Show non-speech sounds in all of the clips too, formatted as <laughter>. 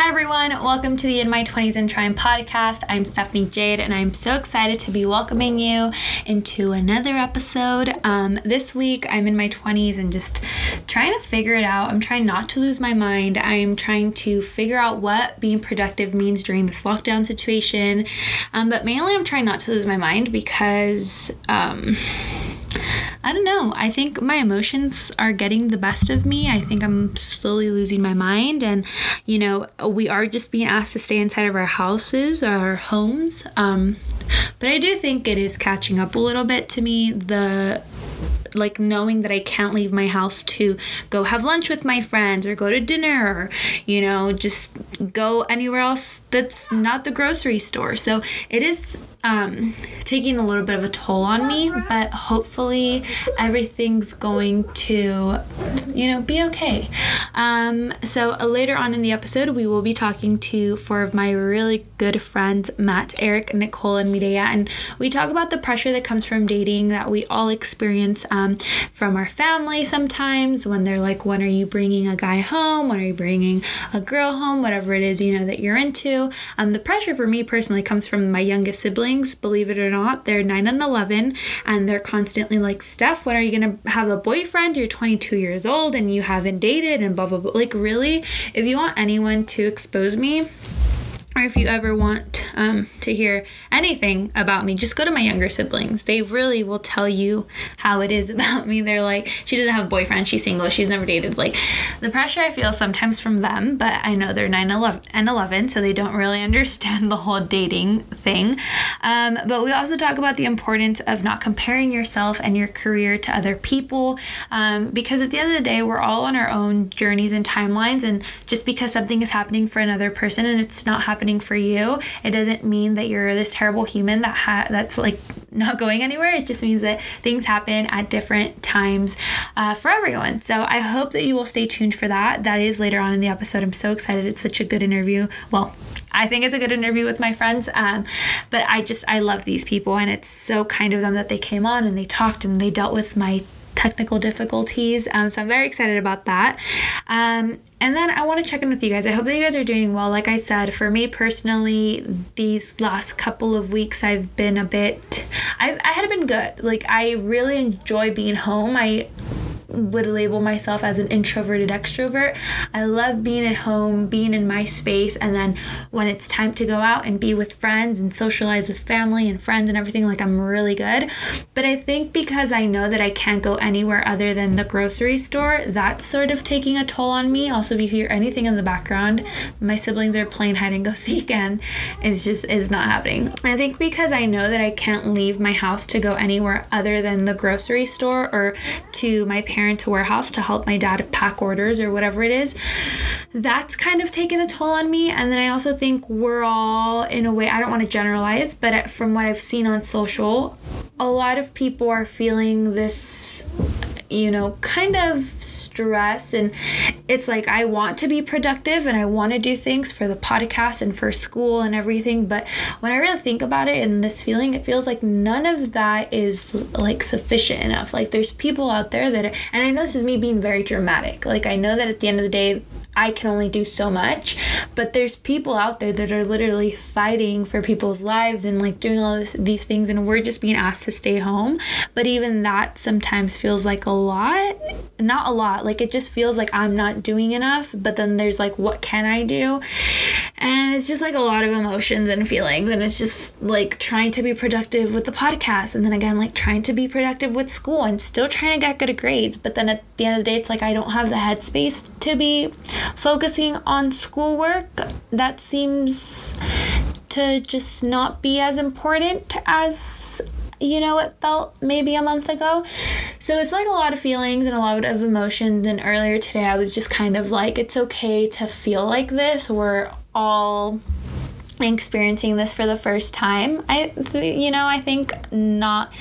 Hi, everyone. Welcome to the In My 20s and Trying podcast. I'm Stephanie Jade, and I'm so excited to be welcoming you into another episode. Um, this week, I'm in my 20s and just trying to figure it out. I'm trying not to lose my mind. I'm trying to figure out what being productive means during this lockdown situation. Um, but mainly, I'm trying not to lose my mind because. Um, I don't know. I think my emotions are getting the best of me. I think I'm slowly losing my mind. And, you know, we are just being asked to stay inside of our houses, our homes. Um, but I do think it is catching up a little bit to me. The like knowing that I can't leave my house to go have lunch with my friends or go to dinner or, you know, just go anywhere else that's not the grocery store. So it is um, taking a little bit of a toll on me, but hopefully everything's going to, you know, be okay. Um, so uh, later on in the episode, we will be talking to four of my really good friends, Matt, Eric, Nicole, and Mireya, and we talk about the pressure that comes from dating that we all experience um, from our family sometimes when they're like, when are you bringing a guy home? When are you bringing a girl home? Whatever it is, you know, that you're into. Um, the pressure for me personally comes from my youngest sibling siblings, believe it or not. They're 9 and 11, and they're constantly like, Steph, when are you going to have a boyfriend? You're 22 years old and you haven't dated, and blah, blah, blah. Like, really, if you want anyone to expose me, or if you ever want um, to hear anything about me, just go to my younger siblings. They really will tell you how it is <laughs> about me. They're like, she doesn't have a boyfriend, she's single, she's never dated. Like the pressure I feel sometimes from them, but I know they're 9 11 and 11, so they don't really <laughs> understand the whole dating thing. Um, but we also talk about the importance of not comparing yourself and your career to other people um, because at the end of the day, we're all on our own journeys and timelines. And just because something is happening for another person and it's not happening happening for you, it doesn't mean that you're this terrible human that ha- that's like not going anywhere. It just means that things happen at different times uh, for everyone. So I hope that you will stay tuned for that. That is later on in the episode. I'm so excited. It's such a good interview. Well, I think it's a good interview with my friends. Um, but I just, I love these people, and it's so kind of them that they came on and they talked and they dealt with my technical difficulties. Um, so I'm very excited about that. Um, and then I want to check in with you guys. I hope that you guys are doing well. Like I said, for me personally, these last couple of weeks I've been a bit, I've, I had been good. Like I really enjoy being home. I would label myself as an introverted extrovert. I love being at home, being in my space, and then when it's time to go out and be with friends and socialize with family and friends and everything, like I'm really good. But I think because I know that I can't go anywhere other than the grocery store, that's sort of taking a toll on me. Also, if you hear anything in the background, my siblings are playing hide and go seek and it's just is not happening. I think because I know that I can't leave my house to go anywhere other than the grocery store or to my parents parents' warehouse to help my dad pack orders or whatever it is. That's kind of taken a toll on me. And then I also think we're all, in a way, I don't want to generalize, but from what I've seen on social, a lot of people are feeling this you know, kind of stress. And it's like, I want to be productive and I want to do things for the podcast and for school and everything. But when I really think about it and this feeling, it feels like none of that is like sufficient enough. Like, there's people out there that, are, and I know this is me being very dramatic. Like, I know that at the end of the day, I can only do so much. But there's people out there that are literally fighting for people's lives and like doing all this, these things, and we're just being asked to stay home. But even that sometimes feels like a lot. Not a lot. Like it just feels like I'm not doing enough. But then there's like, what can I do? And it's just like a lot of emotions and feelings. And it's just like trying to be productive with the podcast. And then again, like trying to be productive with school and still trying to get good grades. But then at the end of the day, it's like I don't have the headspace to be focusing on schoolwork, that seems to just not be as important as you know it felt maybe a month ago. So it's like a lot of feelings and a lot of emotions and earlier today. I was just kind of like it's okay to feel like this. We're all experiencing this for the first time. I you know i think not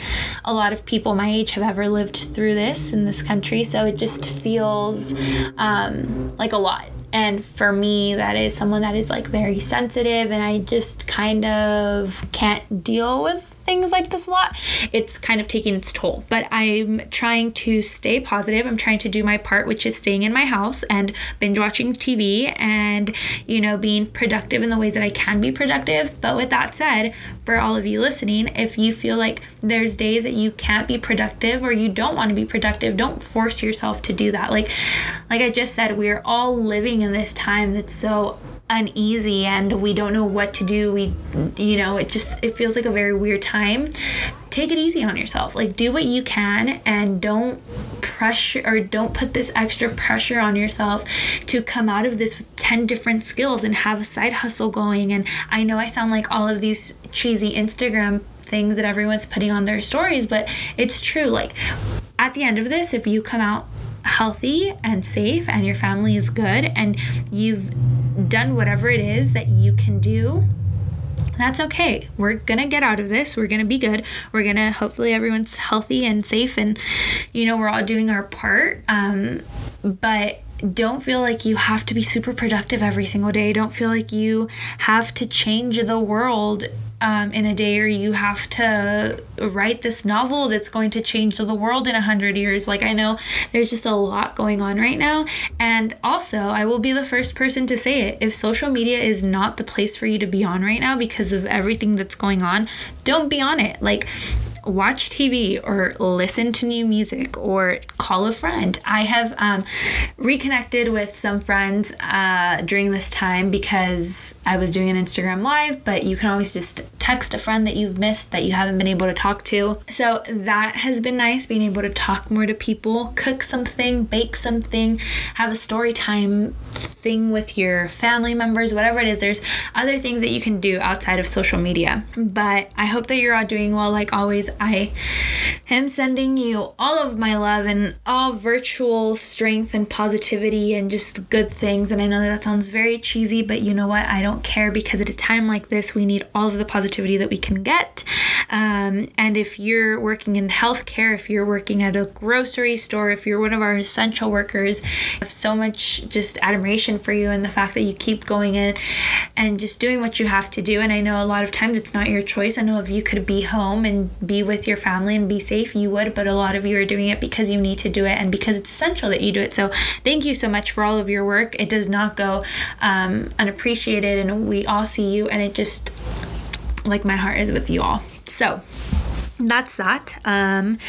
a lot of people my age have ever lived through this in this country. So it just feels um, like a lot. And for me that is someone that is like very sensitive and i just kind of can't deal with things like this a lot, it's kind of taking its toll. But I'm trying to stay positive. I'm trying to do my part, which is staying in my house and binge watching TV and, you know, being productive in the ways that I can be productive. But with that said, for all of you listening, if you feel like there's days that you can't be productive or you don't want to be productive, don't force yourself to do that. Like like I just said, we're all living in this time that's so uneasy and we don't know what to do. We you know it just it feels like a very weird time. Take it easy on yourself. Like do what you can and don't pressure or don't put this extra pressure on yourself to come out of this with 10 different skills and have a side hustle going. And i know i sound like all of these cheesy instagram things that everyone's putting on their stories but it's true. Like at the end of this if you come out healthy and safe and your family is good and you've done whatever it is that you can do that's okay. We're gonna get out of this. We're gonna be good. We're gonna hopefully everyone's healthy and safe, and you know we're all doing our part. Um, but don't feel like you have to be super productive every single day. Don't feel like you have to change the world um, in a day or you have to write this novel that's going to change the world in a hundred years. Like I know there's just a lot going on right now. And also, I will be the first person to say it. If social media is not the place for you to be on right now because of everything that's going on, don't be on it. Like watch TV or listen to new music or call a friend. I have um, reconnected with some friends uh, during this time because I was doing an Instagram live, but you can always just text a friend that you've missed that you haven't been able to talk to. So that has been nice being able to talk more to people, cook something, bake something, have a story time thing with your family members, whatever it is. There's other things that you can do outside of social media. But I hope that you're all doing well. Like always, I am sending you all of my love and all virtual strength and positivity and just good things. And I know that, that sounds very cheesy, but you know what? I don't care because at a time like this, we need all of the positivity that we can get. Um, and if you're working in healthcare, if you're working at a grocery store, if you're one of our essential workers, I have so much just admiration for you and the fact that you keep going in and just doing what you have to do. And I know a lot of times it's not your choice. I know if you could be home and be with your family and be safe, you would, but a lot of you are doing it because you need to do it and because it's essential that you do it. So thank you so much for all of your work. It does not go um, unappreciated, and we all see you, and it just like my heart is with you all. So, that's that. Um,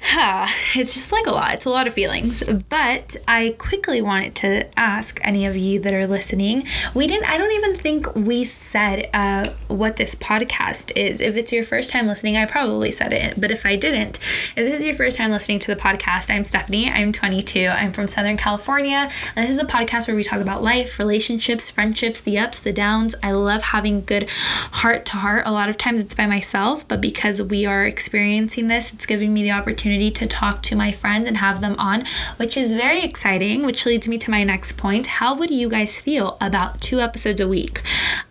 huh, it's just like a lot. It's a lot of feelings. But I quickly wanted to ask any of you that are listening. We didn't. I don't even think we said uh, what this podcast is. If it's your first time listening, I probably said it. But if I didn't, if this is your first time listening to the podcast, I'm Stephanie. I'm 22. I'm from Southern California, and this is a podcast where we talk about life, relationships, friendships, the ups, the downs. I love having good heart to heart. A lot of times it's by myself, but because we are experiencing this, it's giving me the opportunity to talk to my friends and have them on, which is very exciting, which leads me to my next point. How would you guys feel about two episodes a week?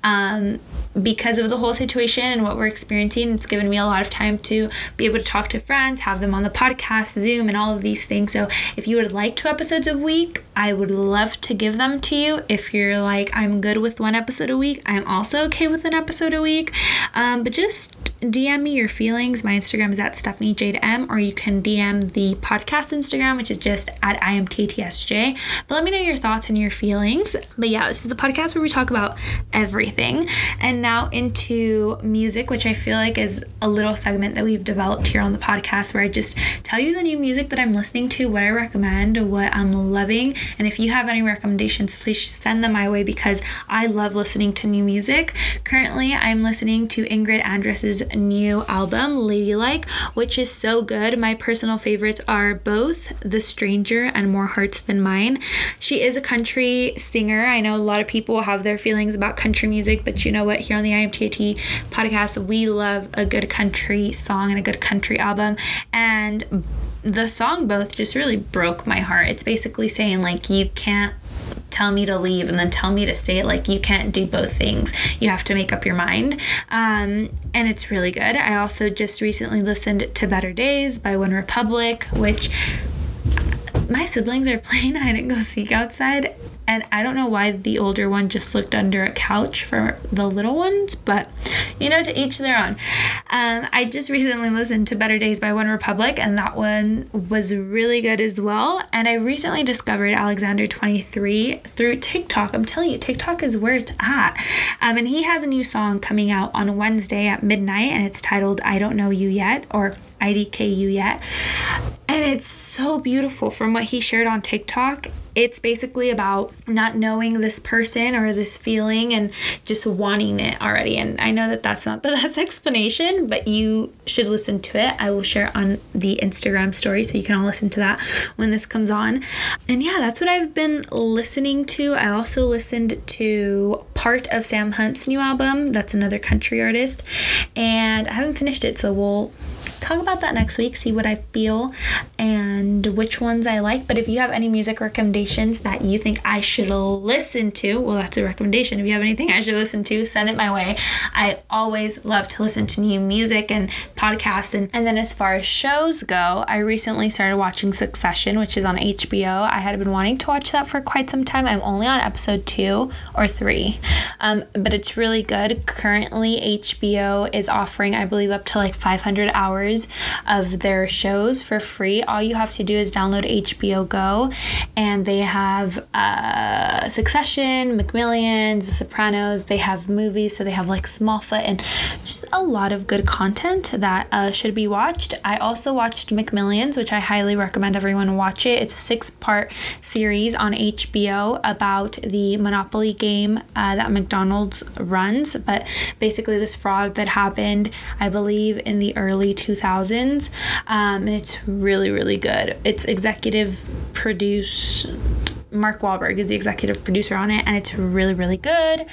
Um, because of the whole situation and what we're experiencing, it's given me a lot of time to be able to talk to friends, have them on the podcast, Zoom, and all of these things. So, if you would like two episodes a week, I would love to give them to you. If you're like, I'm good with one episode a week, I'm also okay with an episode a week. Um, but just DM me your feelings. My Instagram is at Stephanie Jade M, or you can DM the podcast Instagram, which is just at IMTTSJ. But let me know your thoughts and your feelings. But yeah, this is the podcast where we talk about everything. And now into music, which I feel like is a little segment that we've developed here on the podcast where I just tell you the new music that I'm listening to, what I recommend, what I'm loving. And if you have any recommendations, please send them my way because I love listening to new music. Currently, I'm listening to Ingrid Andress's new album, Ladylike, which is so good. My personal favorites are both The Stranger and More Hearts Than Mine. She is a country singer. I know a lot of people have their feelings about country music, but you know what? Here on the IMTT podcast, we love a good country song and a good country album. And the song both just really broke my heart. It's basically saying, like, you can't tell me to leave and then tell me to stay. Like, you can't do both things. You have to make up your mind. Um, and it's really good. I also just recently listened to Better Days by OneRepublic, which my siblings are playing <laughs> hide and go seek outside and I don't know why the older one just looked under a couch for the little ones, but you know, to each their own. Um, I just recently listened to Better Days by OneRepublic, and that one was really good as well. And I recently discovered Alexander 23 through TikTok. I'm telling you, TikTok is where it's at. Um, and he has a new song coming out on Wednesday at midnight, and it's titled I Don't Know You Yet or IDK You Yet. And it's so beautiful from what he shared on TikTok. It's basically about not knowing this person or this feeling and just wanting it already. And I know that that's not the <laughs> best explanation, but you should listen to it. I will share on the Instagram story so you can all listen to that when this comes on. And yeah, that's what I've been listening to. I also listened to part of Sam Hunt's new album. That's another country artist. And I haven't finished it, so we'll talk about that next week, see what I feel and which ones I like. But if you have any music recommendations that you think I should listen to, well, that's a recommendation. If you have anything I should listen to, send it my way. I always love to listen to new music and podcasts. And, and then as far as shows go, I recently started watching Succession, which is on HBO. I had been wanting to watch that for quite some time. I'm only on episode two or three, um, but it's really good. Currently, HBO is offering, I believe, up to like 500 hours of their shows for free. All you have to do is download HBO Go, and they have uh, Succession, McMillions, The Sopranos. They have movies, so they have like Smallfoot and just a lot of good content that uh, should be watched. I also watched McMillions, which I highly recommend everyone watch it. It's a six part series on HBO about the Monopoly game uh, that McDonald's runs, but basically, this fraud that happened, I believe, in the early 2000s 2000s. Um, and it's really, really good. It's executive produced Mark Wahlberg is the executive producer on it, and it's really, really good.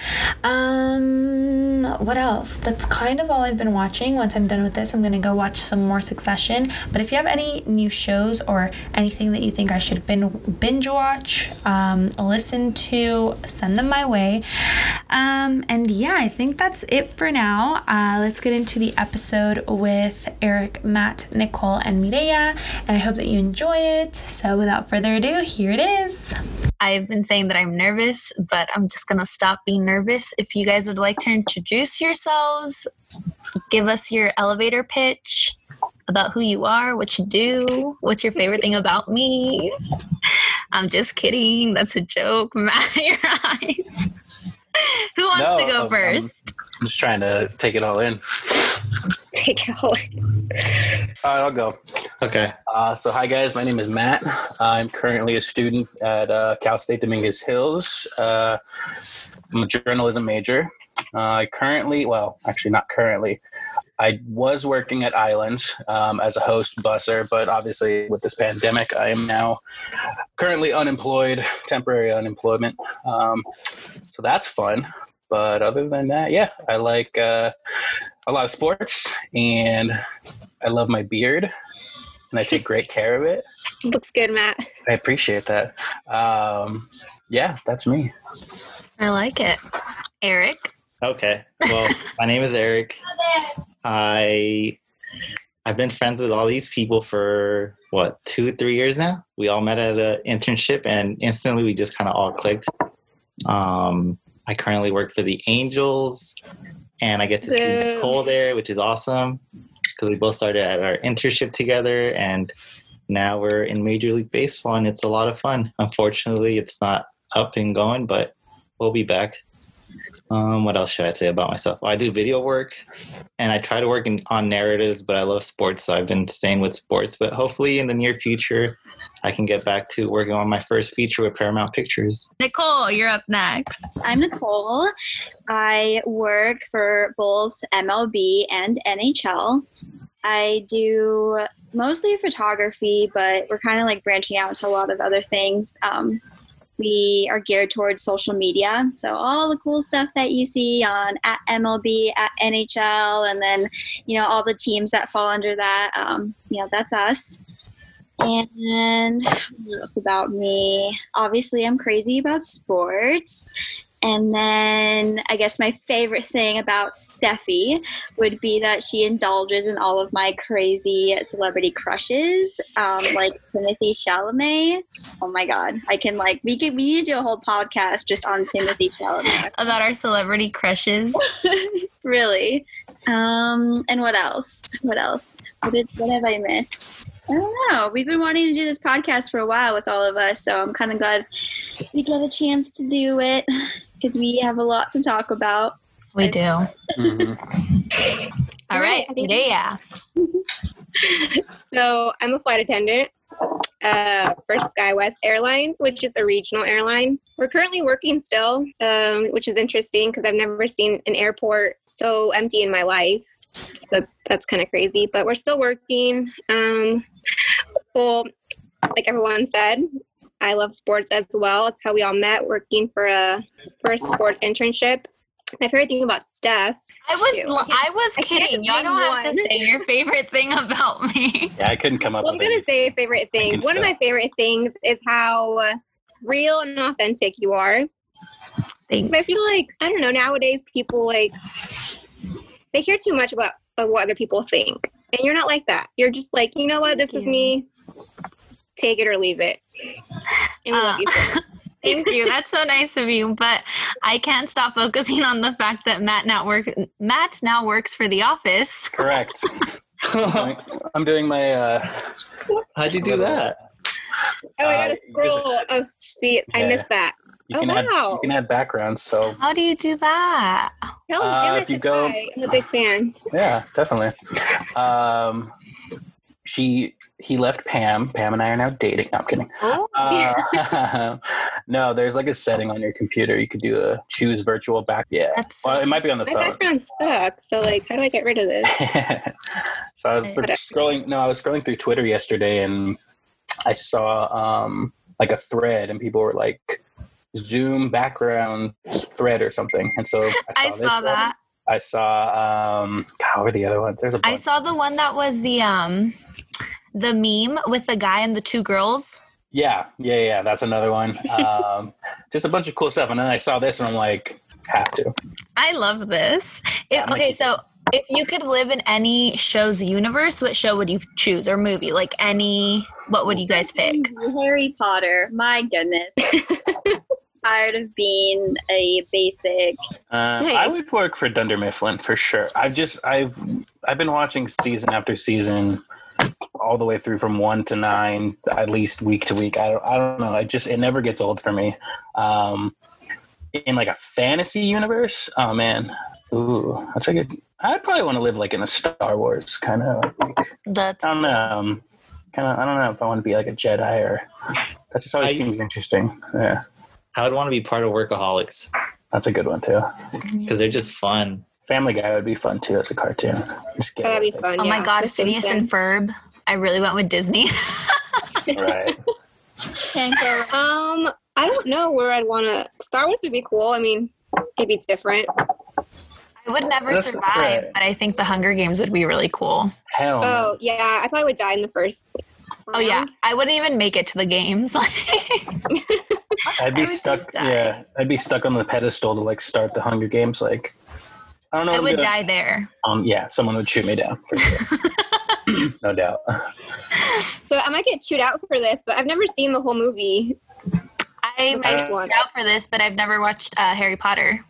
Um, what else? That's kind of all I've been watching. Once I'm done with this, I'm gonna go watch some more Succession. But if you have any new shows or anything that you think I should binge watch, um, listen to, send them my way. Um, and yeah, I think that's it for now. Uh, let's get into the episode with Eric, Matt, Nicole, and Mireya, and I hope that you enjoy it. So without further ado, here it is. I've been saying that I'm nervous, but I'm just going to stop being nervous. If you guys would like to introduce yourselves, give us your elevator pitch about who you are, what you do, what's your favorite thing about me. I'm just kidding. That's a joke. <laughs> Matt, your eyes. who wants no, to go 1st I'm just trying to take it all in. Take it all. All right, I'll go. Okay. Uh, so, hi guys, my name is Matt. I'm currently a student at uh, Cal State Dominguez Hills. Uh, I'm a journalism major. Uh, I currently, well, actually not currently, I was working at Island um, as a host busser, but obviously with this pandemic, I am now currently unemployed, temporary unemployment. Um, so that's fun. But other than that, yeah, I like uh, a lot of sports and I love my beard and I take great care of it. <laughs> Looks good, Matt. I appreciate that. Um, yeah, that's me. I like it. Eric. Okay. Well, <laughs> my name is Eric. I I've been friends with all these people for what two, three years now. We all met at an internship, and instantly we just kind of all clicked. Um, I currently work for the Angels, and I get to see Nicole there, which is awesome because we both started at our internship together and now we're in Major League Baseball and it's a lot of fun. Unfortunately, it's not up and going, but we'll be back. Um, what else should I say about myself? Well, I do video work and I try to work in, on narratives, but I love sports, so I've been staying with sports. But hopefully, in the near future, I can get back to working on my first feature with Paramount Pictures. Nicole, you're up next. I'm Nicole. I work for both MLB and NHL. I do mostly photography, but we're kind of like branching out to a lot of other things. Um, we are geared towards social media. So all the cool stuff that you see on at MLB, at NHL, and then, you know, all the teams that fall under that, um, you know, that's us. And what else about me? Obviously, I'm crazy about sports. And then I guess my favorite thing about Steffi would be that she indulges in all of my crazy celebrity crushes, um, like Timothée Chalamet. Oh my god, I can like we can we need to do a whole podcast just on Timothée Chalamet. <laughs> About our celebrity crushes. <laughs> really. Um, and what else? What else? What did what have I missed? I don't know. We've been wanting to do this podcast for a while with all of us, so I'm kind of glad we get a chance to do it because we have a lot to talk about. We do. Mhm. All right. Think- Yeah. <laughs> So I'm a flight attendant uh, for SkyWest Airlines, which is a regional airline. We're currently working still, um, which is interesting because I've never seen an airport so empty in my life. So that's kind of crazy, but we're still working. Um, well, like everyone said, I love sports as well. It's how we all met, working for a for a sports internship. My favorite thing about Steph. I was Shoot. l- I was I can't kidding. just Y'all don't have to say your <laughs> favorite thing about me. Yeah, I couldn't come up Well, I'm gonna it. say favorite thing. Thinking One of my favorite things is how uh, real and authentic you are. But I feel like I don't know nowadays people like they hear too much about of what other people think, and you're not like that. You're just like you know what, this Thank is me. Take it or leave it. And we love Uh, you. <laughs> for it. Thank you. That's so nice of you. But I can't stop focusing on the fact that Matt now work Matt now works for the office. <laughs> Correct. <laughs> I'm doing my. Uh, How'd you do that? Oh, I uh, gotta scroll. Oh, see, I missed that. you Oh, add wow. you can add backgrounds. So How do you do that? Tell Uh, Jim if you go- I'm a big fan. yeah, definitely. Um, she he left Pam. Pam and I are now dating. No, I'm kidding. Oh, Uh, <laughs> <laughs> no, there's like a setting on your computer. You could do a choose virtual back. Yeah. That's well, it might be on the My phone. background sucks. So like, how do I get rid of this? <laughs> so I was scrolling. No, I was scrolling through Twitter yesterday, and I saw um, like a thread, and people were like, "Zoom background thread" or something. And so I saw, I this saw one. that. I saw. Um, God, what were the other ones? There's a I bunch. saw the one that was the um the meme with the guy and the two girls. Yeah, yeah, yeah. That's another one. <laughs> Um, just a bunch of cool stuff. And then I saw this, and I'm like, have to. I love this. Yeah, okay, like- so if you could live in any show's universe, what show would you choose or movie? Like any, what would you guys pick? Harry Potter. My goodness. <laughs> Tired of being a basic. Um, Nice. I would work for Dunder Mifflin for sure. I've just I've I've been watching season after season, all the way through from one to nine, at least week to week. I don't I don't know. It just it never gets old for me. Um, in like a fantasy universe, oh man, ooh, that's like a. I'd probably want to live like in a Star Wars kind of like That's I don't know. Um, kind of I don't know if I want to be like a Jedi or. That just always I- seems interesting. Yeah, I would want to be part of Workaholics that's a good one too. because they're just fun. Family Guy would be fun too as a cartoon. Just get That'd be it. fun. oh my god, The Phineas and Ferb. I really went with Disney. <laughs> right. Can't. Um, I don't know where I'd want to. Star Wars would be cool. I mean, it'd be different. I would never That's survive, right. but I think the Hunger Games would be really cool. Hell. no. Oh yeah, I probably would die in the first. Oh yeah. I wouldn't even make it to the games. <laughs> I'd be stuck. Yeah, I'd be stuck on the pedestal to like start the Hunger Games. Like, I don't know. I would I'm doing. die there. Um, yeah, someone would shoot me down. For sure. <laughs> no doubt. <laughs> So I might get chewed out for this, but I've never seen the whole movie. I might first be one. out for this, but I've never watched uh, Harry Potter.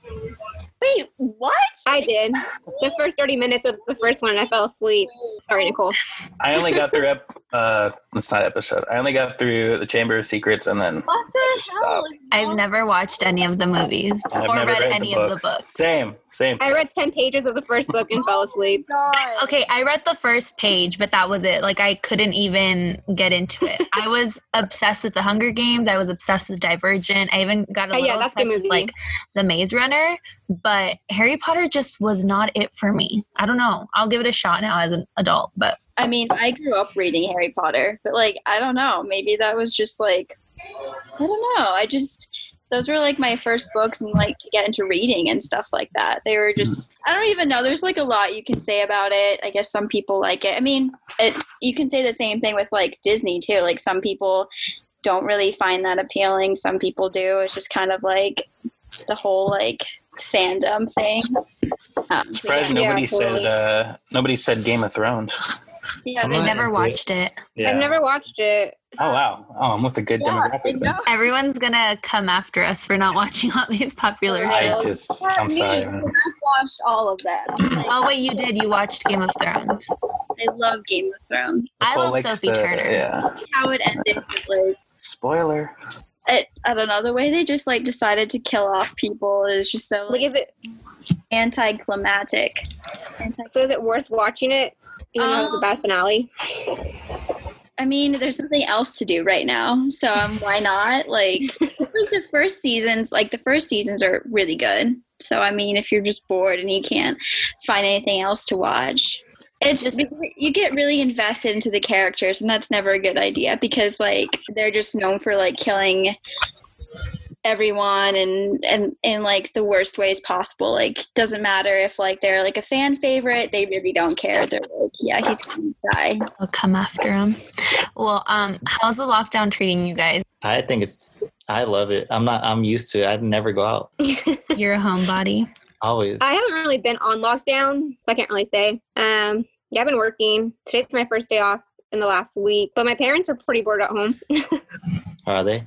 Wait, what? I did the first thirty minutes of the first one, and I fell asleep. Sorry, Nicole. I only got through. Ep- uh, it's not episode. I only got through the Chamber of Secrets, and then What the hell? is I've never watched any of the movies I've or never read, read, any the of the books. Same, same. I read ten pages of the first book and fell asleep. God. Okay, I read the first page, but that was it. Like I couldn't even get into it. <laughs> I was obsessed with the Hunger Games. I was obsessed with Divergent. I even got a Oh, little yeah, that's a good obsessed with like the Maze Runner. But Harry Potter just was not it for me. I don't know. I'll give it a shot now as an adult, but I mean, I grew up reading Harry Potter, but like, I don't know. Maybe that was just like, I don't know. I just, those were like my first books and like to get into reading and stuff like that. They were just, I don't even know. There's like a lot you can say about it. I guess some people like it. I mean, it's, you can say the same thing with like Disney too. Like some people don't really find that appealing. Some people do. It's just kind of like, the whole like fandom thing. Um, Surprised Yeah, nobody totally. said uh, nobody said Game of Thrones. Yeah, I'm they- Never watched it. Yeah. I've never watched it. Oh wow! Oh, I'm with a good yeah, demographic. then. know. Everyone's gonna come after us for not watching all these popular Right. I shows. just, I'm me, sorry. because. I've watched all of them. <clears throat> Like, Oh wait, you did. You watched Game of Thrones. I love Game of Thrones. I love likes Sophie the- Turner. Yeah. How it ended like Spoiler. it, I don't know the way they just like decided to kill off people is just so Like, like is it anticlimactic. Anti- so? Is it worth watching it? Even though it's a Um, bad finale. I mean, there's something else to do right now, so um, why not? Like, <laughs> like the first seasons, like the first seasons are really good. So I mean, if you're just bored and you can't find anything else to watch, it's just you get really invested into the characters, and that's never a good idea because like they're just known for like killing everyone and and in like the worst ways possible like doesn't matter if like they're like a fan favorite they really don't care they're like yeah he's gonna die I'll come after him. Well, um, how's the lockdown treating you guys? I think it's. I love it. I'm not. I'm used to it. I'd never go out. <laughs> You're a homebody. Always. I haven't really been on lockdown, so I can't really say. Um, yeah, I've been working. Today's my first day off in the last week, but my parents are pretty bored at home. <laughs> Are they?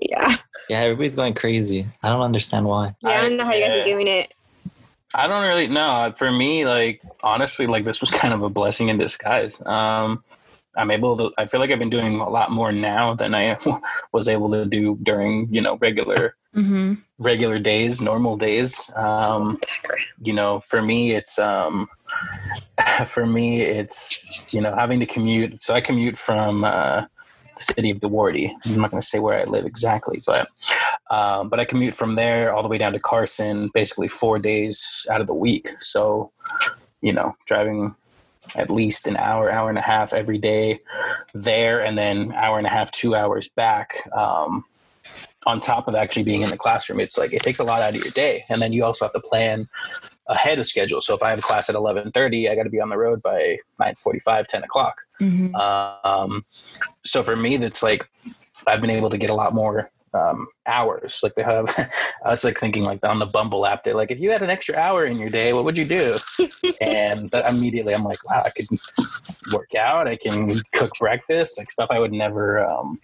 yeah, Yeah. Everybody's going crazy. I don't understand why. yeah. I don't know how you guys I- are doing it. I don't really know. For me, like honestly, like this was <laughs> kind of a blessing in disguise. Um, I'm able to. I feel like I've been doing a lot more now than I <laughs> was able to do during you know regular Mm-hmm. regular days, normal days. Um, you know, for me, it's um, <laughs> for me, it's you know having to commute. So I commute from uh, the city of Duarte. I'm not going to say where I live exactly, but um, but I commute from there all the way down to Carson, basically four days out of the week. So you know, driving at least an hour, hour and a half every day there, and then hour and a half, two hours back. Um, on top of actually being in the classroom, it's like it takes a lot out of your day, and then you also have to plan ahead of schedule. So if I have a class at eleven thirty, I got to be on the road by 9:45, 10 o'clock. Mm-hmm. Um, so for me, that's like I've been able to get a lot more um, hours. Like they have, <laughs> I was like thinking like on the Bumble app, they're like, if you had an extra hour in your day, what would you do? <laughs> and immediately I'm like, wow, I could work out, I can cook breakfast, like stuff I would never. Um,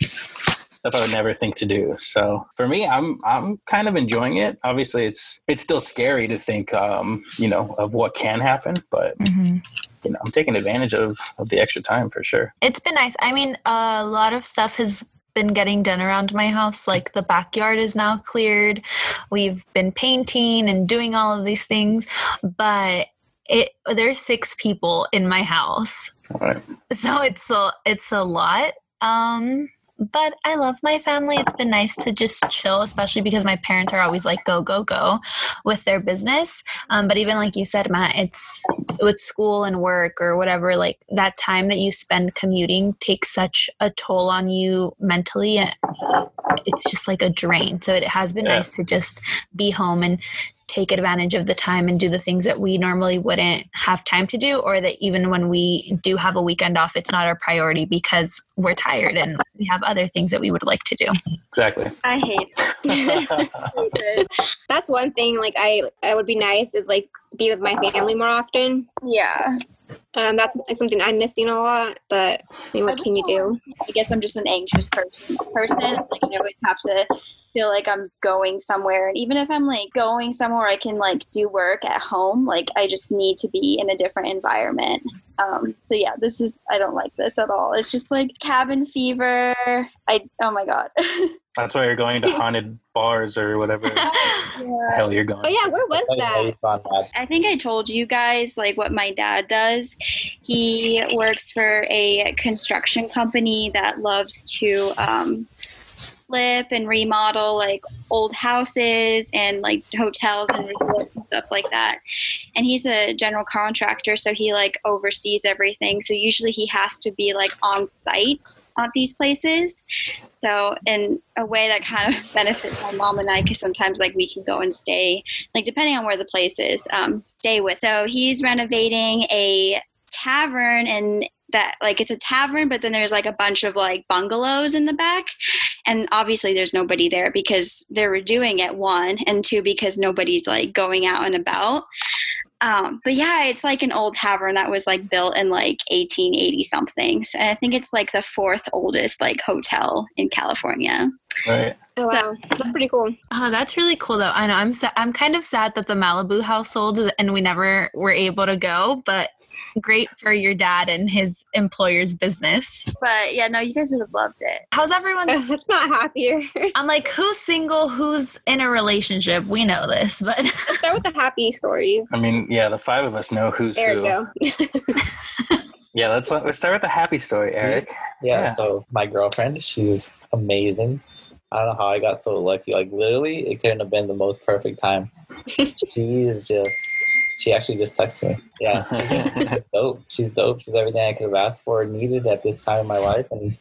Stuff I would never think to do. So for me, I'm I'm kind of enjoying it. Obviously, it's it's still scary to think, um, you know, of what can happen. But Mm-hmm. you know, I'm taking advantage of, of the extra time for sure. It's been nice. I mean, a lot of stuff has been getting done around my house. Like the backyard is now cleared. We've been painting and doing all of these things, but it there's six people in my house, All right. so it's a it's a lot. Um, but I love my family. It's been nice to just chill, especially because my parents are always like go go go with their business. Um, but even like you said, Matt, it's with school and work or whatever. Like that time that you spend commuting takes such a toll on you mentally, it's just like a drain. So it has been Yeah. nice to just be home and take advantage of the time and do the things that we normally wouldn't have time to do or that even when we do have a weekend off it's not our priority because we're tired and we have other things that we would like to do Exactly. I hate. <laughs> <laughs> That's one thing. Like I, I would be nice is like be with my family more often. yeah. Um, that's like something I'm missing a lot. But I mean, what can you do? I guess I'm just an anxious person. Person, like I always have to feel like I'm going somewhere, and even if I'm like going somewhere, I can like do work at home. Like I just need to be in a different environment. Um, so yeah, this is I don't like this at all. It's just like cabin fever. I oh my god. <laughs> That's why you're going to haunted bars or whatever <laughs> the Yeah. hell you're going. Oh yeah, where was that? I think I told you guys like what my dad does. He works for a construction company that loves to um, flip and remodel like old houses and like hotels and resorts and stuff like that. And he's a general contractor, so he like oversees everything. So usually he has to be like on site at these places. So in a way that kind of <laughs> benefits my mom and I, because sometimes like we can go and stay like depending on where the place is, um, stay with. So he's renovating a tavern and that like it's a tavern, but then there's like a bunch of like bungalows in the back, and obviously there's nobody there because they're doing it one and two because nobody's like going out and about. Um, but yeah it's like an old tavern that was like built in like 1880 something. And i think it's like the fourth oldest like hotel in california. Right. Oh wow, that's pretty cool. Oh, that's really cool though. I know. I'm sa- I'm kind of sad that the Malibu house sold and we never were able to go, but great for your dad and his employer's business. but yeah no you guys would have loved it How's everyone? <laughs> that's not happier. <laughs> I'm like who's single, who's in a relationship? We know this, but Let's <laughs> start with the happy stories. I mean, yeah, the five of us know who's There who. we go. Yeah, let's let's start with the happy story, Eric. Yeah, Yeah. so my girlfriend, she's amazing. I don't know how I got so lucky. Like literally, it couldn't have been the most perfect time. she is just. She actually just texted me. Yeah, <laughs> she's dope. She's dope. She's everything I could have asked for and needed at this time in my life, and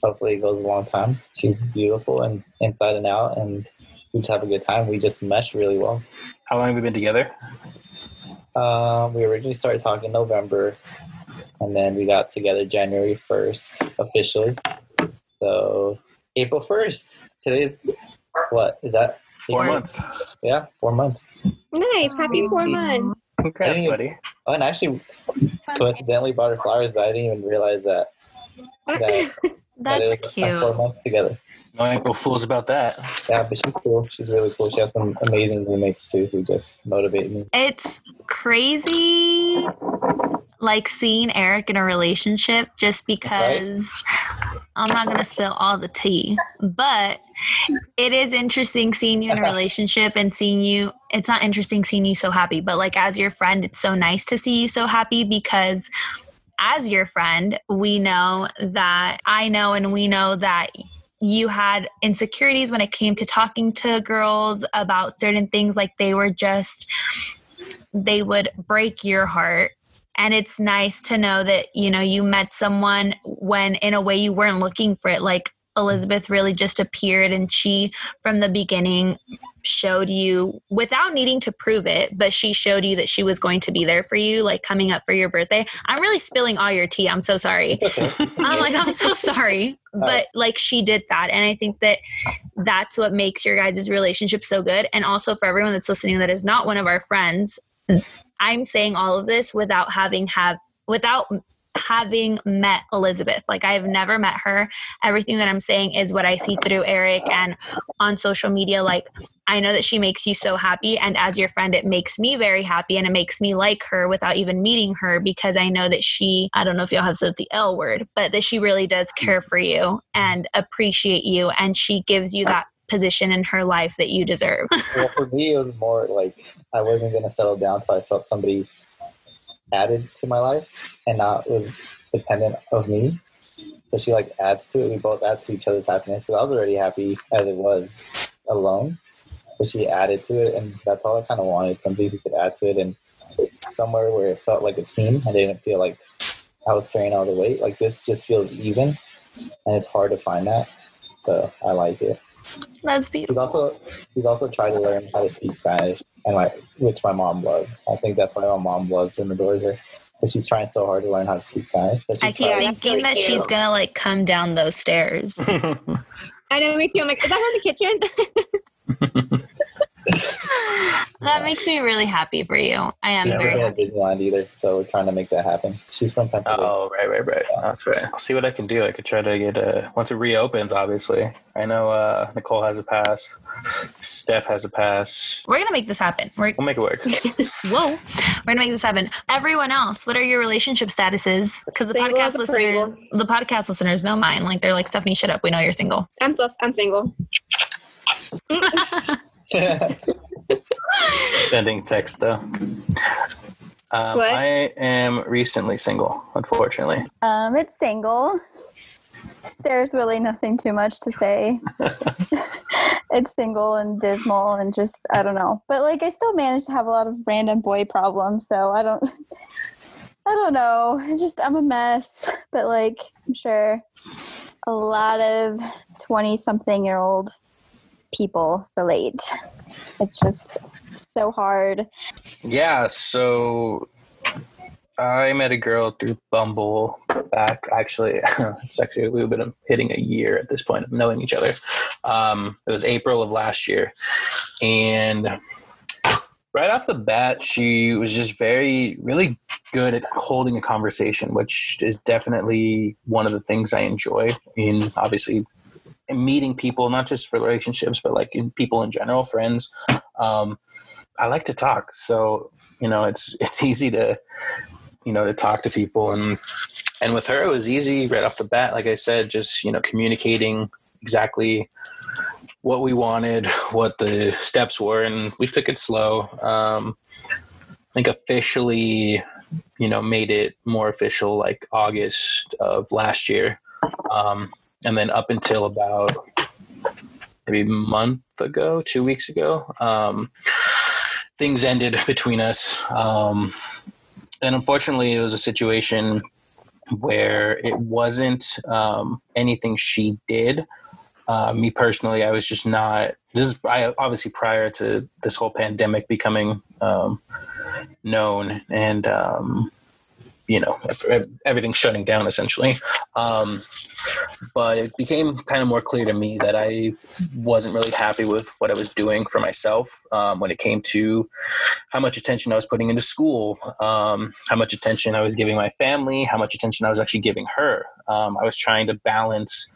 hopefully it goes a long time. She's beautiful and inside and out, and we just have a good time. We just mesh really well. How long have we been together? Um, we originally started talking November, and then we got together January first officially. So April first. Today's what is that? Four April? months. Yeah, four months. nice, happy four months. Congrats, Dang. buddy. Oh, and I actually coincidentally bought her flowers, but I didn't even realize that <laughs> that, that it that's was like four months together. No April Fools about that. Yeah, but she's cool. She's really cool. She has some amazing roommates too, who just motivate me. It's crazy like seeing Eric in a relationship just because I'm not going to spill all the tea, but it is interesting seeing you in a relationship and seeing you. It's not interesting seeing you so happy, but like as your friend, it's so nice to see you so happy because as your friend, we know that I know and we know that you had insecurities when it came to talking to girls about certain things like they were just they would break your heart and it's nice to know that you know you met someone when in a way you weren't looking for it. Like elizabeth really just appeared and she from the beginning showed you without needing to prove it but she showed you that she was going to be there for you like coming up for your birthday. I'm really spilling all your tea. I'm so sorry. <laughs> I'm like i'm so sorry. Uh, but like she did that. And i think that that's what makes your guys' relationship so good. And also for everyone that's listening that is not one of our friends i'm saying all of this without having have without having met elizabeth. Like i've never met her. Everything that i'm saying is what i see through eric and on social media. Like i know that she makes you so happy and as your friend it makes me very happy and it makes me like her without even meeting her because i know that she i don't know if y'all have said the l word but that she really does care for you and appreciate you and she gives you that position in her life that you deserve <laughs> well, for me, it was more like I wasn't gonna settle down till I felt somebody added to my life and not was dependent of me. So she like adds to it. We both add to each other's happiness because I was already happy as it was alone, but she added to it, and that's all I kind of wanted. Somebody who could add to it, and somewhere where it felt like a team. I didn't feel like I was carrying all the weight. Like this just feels even, and it's hard to find that. So I like it. That's He's also he's also tried to learn how to speak Spanish, and my which my mom loves. I think that's why my mom loves and adores her. But she's trying so hard to learn how to speak Spanish. But i keep Yeah, tried- that's thinking really that cute. she's gonna like come down those stairs <laughs> I know, me too. I'm like, is that her in the kitchen? <laughs> <laughs> that makes me really happy for you i am she's never very been happy to Disneyland either, so we're trying to make that happen. She's from Pennsylvania. Oh, right, right, right. That's right. I'll see what I can do. I could try to get a once it reopens. Obviously, I know uh, Nicole has a pass. Steph has a pass. we're gonna make this happen we're We'll make it work. <laughs> Whoa, we're gonna make this happen. Everyone else, what are your relationship statuses? Because the Single podcast as listeners, the podcast listeners know mine. Like they're like, Stephanie, shut up. We know you're single. I'm so I'm single. <laughs> <laughs> Sending text though. Um, What? I am recently single, unfortunately. Um, it's single. There's really nothing too much to say. <laughs> it's single and dismal and just I don't know. But like I still manage to have a lot of random boy problems, so I don't I don't know. It's just I'm a mess. But like I'm sure a lot of twenty something year old people relate. It's just so hard. Yeah, so I met a girl through Bumble back, actually, <laughs> it's actually we've been hitting a year at this point of knowing each other. Um, it was April of last year, and right off the bat, she was just very, really good at holding a conversation, which is definitely one of the things I enjoy in obviously meeting people, not just for relationships, but like in people in general, friends. Um, I like to talk, so you know, it's <laughs> it's easy to you know to talk to people. And and with her it was easy right off the bat. Like i said just you know communicating exactly what we wanted what the steps were and we took it slow. Um, i think officially you know made it more official like august of last year. Um, and then up until about maybe a month ago two weeks ago um, things ended between us um, and unfortunately, it was a situation where it wasn't um, anything she did. Uh, me personally, I was just not. This is I, obviously prior to this whole pandemic becoming um, known, and um, you know everything shutting down essentially. Um, but it became kind of more clear to me that I wasn't really happy with what I was doing for myself um, when it came to how much attention I was putting into school, um, how much attention I was giving my family, how much attention I was actually giving her. Um, I was trying to balance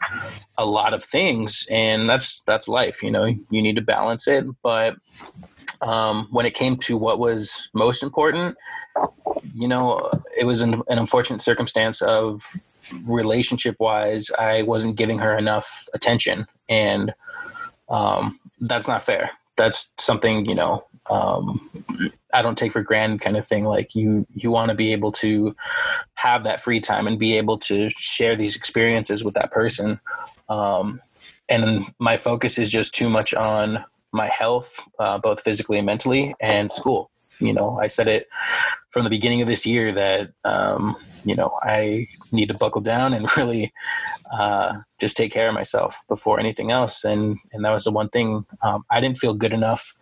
a lot of things, and that's that's life. You know, you need to balance it, but um, when it came to what was most important, you know, it was an, an unfortunate circumstance of relationship wise, I wasn't giving her enough attention, and um, that's not fair. That's something you know um, I don't take for granted, kind of thing. Like you, you want to be able to have that free time and be able to share these experiences with that person. Um, and my focus is just too much on my health, uh, both physically and mentally, and school. You know, I said it from the beginning of this year that um, you know I need to buckle down and <laughs> really uh, just take care of myself before anything else. And and that was the one thing um, I didn't feel good enough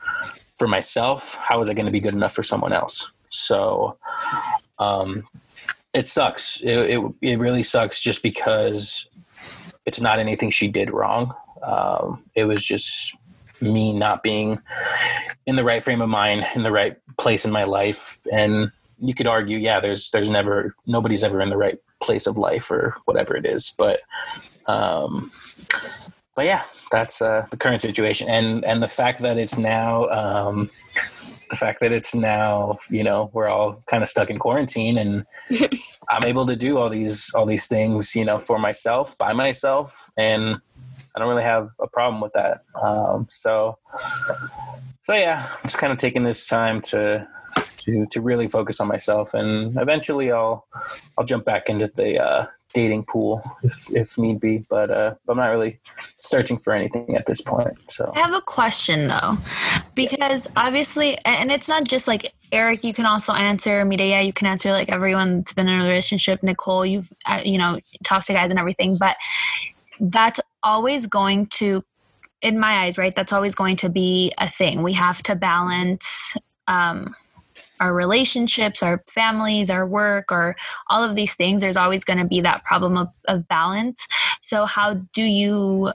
for myself. How was I going to be good enough for someone else? So um, it sucks. It, it, it really sucks just because it's not anything she did wrong. Um, it was just me not being in the right frame of mind, in the right place in my life, and you could argue, yeah, there's there's never nobody's ever in the right place of life or whatever it is, but um, but yeah, that's uh, the current situation, and and the fact that it's now. Um, the fact that it's now, you know, we're all kind of stuck in quarantine, and <laughs> I'm able to do all these all these things, you know, for myself by myself, and I don't really have a problem with that. Um, so, so yeah, I'm just kind of taking this time to to to really focus on myself, and eventually I'll I'll jump back into the uh, dating pool if if need be. But uh, but I'm not really searching for anything at this point. So I have a question though, because yes. obviously, and it's not just like Eric. You can also answer Mireya. You can answer like everyone that's been in a relationship. Nicole, you've uh, you know talked to guys and everything, but that's always going to in my eyes right that's always going to be a thing. We have to balance um, our relationships, our families, our work, or all of these things, there's always going to be that problem of, of balance. So, how do you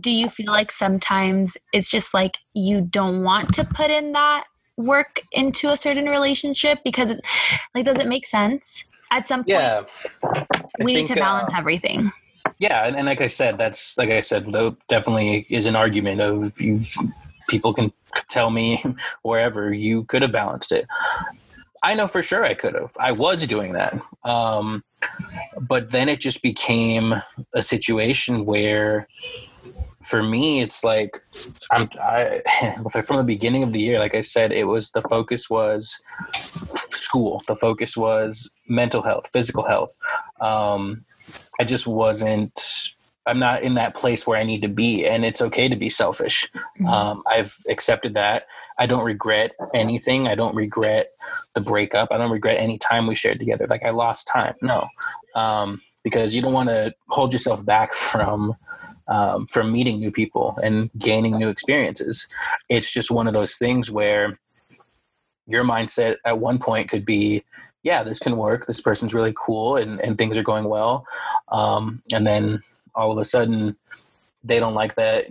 do you feel like sometimes it's just like you don't want to put in that work into a certain relationship? Because it, like does it make sense? At some point yeah. We think, need to balance uh, everything yeah and, and, like i said that's like i said definitely is an argument of you people can tell me <laughs> wherever you could have balanced it. I know for sure I could have. I was doing that. Um, but then it just became a situation where for me it's like I'm I, <laughs> from the beginning of the year like I said it was the focus was school the focus was mental health physical health um, I just wasn't I'm not in that place where I need to be, and it's okay to be selfish. Mm-hmm. Um, I've accepted that. I don't regret anything. I don't regret the breakup. I don't regret any time we shared together. Like I lost time. No, um, because you don't want to hold yourself back <laughs> from um, from meeting new people and gaining new experiences. It's just one of those things where your mindset at one point could be yeah, this can work. This person's really cool and, and things are going well. Um, and then all of a sudden, they don't like that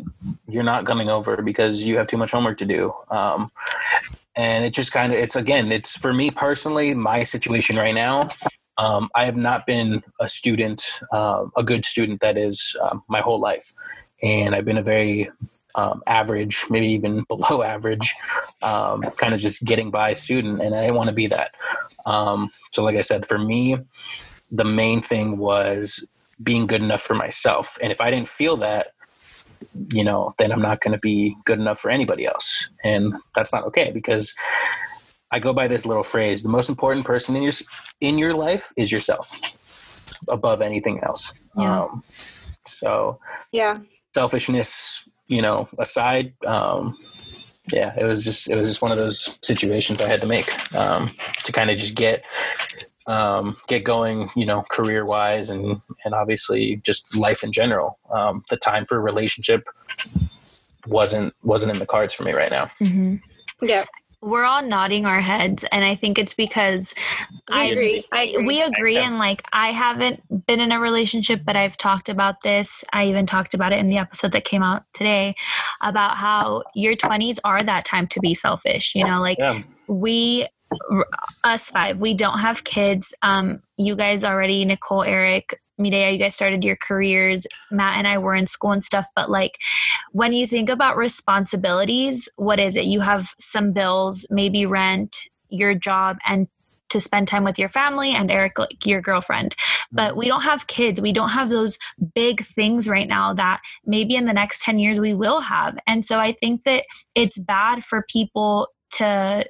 you're not coming over because you have too much homework to do. Um, and it just kind of, it's again, it's for me personally, my situation right now. Um, I have not been a student, uh, a good student that is um, my whole life. And I've been a very um, average, maybe even <laughs> below average, um, kind of just getting by student. And I didn't want to be that. Um, so, like I said, for me, the main thing was being good enough for myself. And if I didn't feel that, you know, then I'm not going to be good enough for anybody else. And that's not okay because I go by this little phrase, the most important person in your in your life is yourself above anything else. Yeah. Um, so Yeah. selfishness, you know, aside, um, yeah, it was just it was just one of those situations I had to make um, to kind of just get um, get going, you know, career wise and and obviously just life in general. Um, the time for a relationship wasn't wasn't in the cards for me right now. hmm Yeah. We're all nodding our heads, and I think it's because We I agree. I agree. we agree and like i haven't been in a relationship but i've talked about this i even talked about it in the episode that came out today about how your 20s are that time to be selfish you know like Yeah, we us five we don't have kids um you guys already nicole eric Mireya, you guys started your careers. Matt and I were in school and stuff, but like when you think about responsibilities, what is it? You have some bills, maybe rent, your job, and to spend time with your family and Eric, like your girlfriend. But mm-hmm. we don't have kids. We don't have those big things right now that maybe in the next 10 years we will have. And so I think that it's bad for people to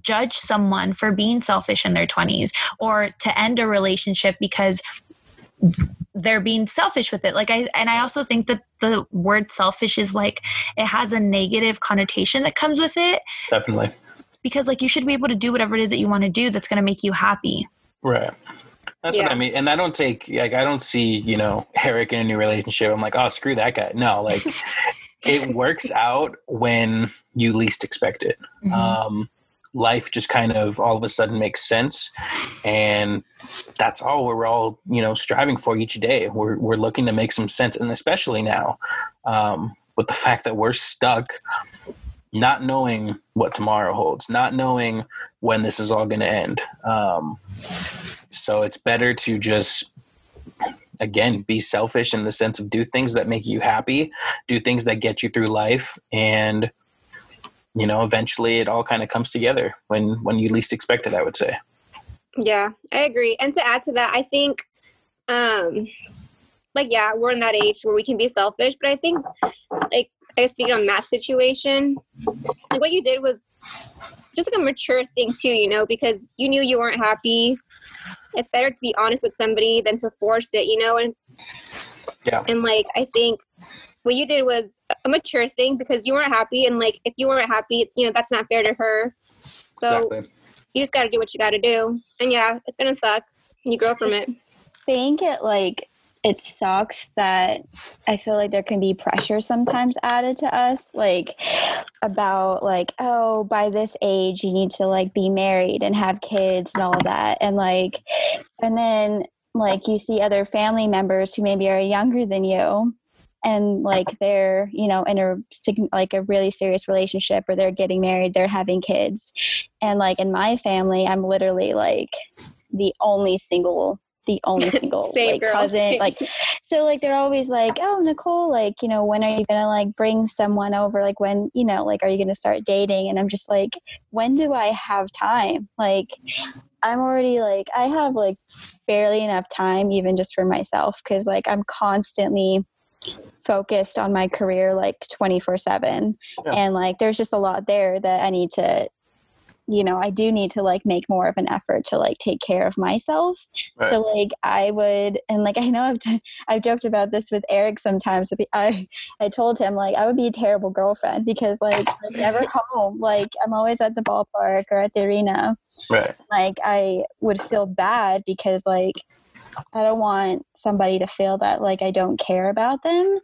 judge someone for being selfish in their 20s or to end a relationship because they're being selfish with it like i and i also think that the word selfish is like it has a negative connotation that comes with it definitely. Because like you should be able to do whatever it is that you want to do that's going to make you happy Right. That's what I mean. And I don't take like I don't see, you know, Eric in a new relationship. I'm like, oh screw that guy. No, like <laughs> it works out when you least expect it. Mhm. Um life just kind of all of a sudden makes sense and that's all we're all you know striving for each day we're, we're looking to make some sense and especially now um, with the fact that we're stuck not knowing what tomorrow holds not knowing when this is all going to end um, so it's better to just again be selfish in the sense of do things that make you happy do things that get you through life and you know eventually it all kind of comes together when when you least expect it i would say Yeah, I agree. And to add to that, I think, um, like, yeah, we're in that age where we can be selfish, but I think, like, I guess speaking on Matt's situation, like, what you did was just like a mature thing, too, you know, because you knew you weren't happy. It's better to be honest with somebody than to force it, you know? And, Yeah. and like, I think what you did was a mature thing because you weren't happy. And, like, if you weren't happy, you know, that's not fair to her. So, exactly you just got to do what you got to do. And yeah, it's going to suck. You grow from it. think it like it sucks that I feel like there can be pressure sometimes added to us, like about like, oh, by this age you need to like be married and have kids and all that. And like and then like you see other family members who maybe are younger than you and like they're you know in a like a really serious relationship or they're getting married they're having kids and like in my family i'm literally like the only single the only <laughs> single like girl, cousin <laughs> like so like they're always like oh nicole like you know when are you gonna like bring someone over? Like when you know like are you gonna start dating? And i'm just like when do i have time? Like i'm already like i have like barely enough time even just for myself because like i'm constantly focused on my career like 24 7 and like there's just a lot there that i need to you know i do need to like make more of an effort to like take care of myself. Right. so like i would and like <laughs> i know i've t- i've joked about this with eric sometimes i i told him like i would be a terrible girlfriend because like i'm never <laughs> home. Like i'm always at the ballpark or at the arena. Right. Like i would feel bad because like i don't want somebody to feel that like i don't care about them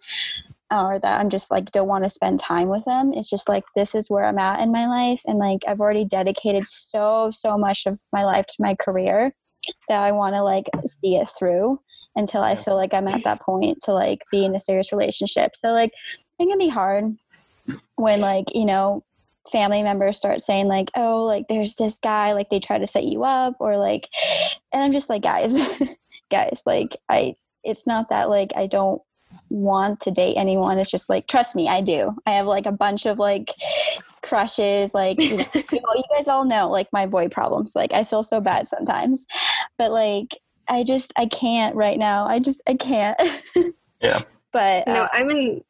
or that I'm just like don't want to spend time with them. It's just like this is where I'm at in my life and like I've already dedicated so so much of my life to my career that I want to like see it through until I feel like I'm at that point to like be in a serious relationship. So like it can be hard when like, you know, family members start saying like, "Oh, like there's this guy like they try to set you up," or like, and I'm just like, guys, <laughs> guys, like I, it's not that like I don't want to date anyone. It's just like, trust me, I do. I have like a bunch of like crushes, like you, know, <laughs> you, know, you guys all know like my boy problems. Like I feel so bad sometimes, but like I just I can't right now. I just I can't. <laughs> Yeah. but No, uh, I'm in.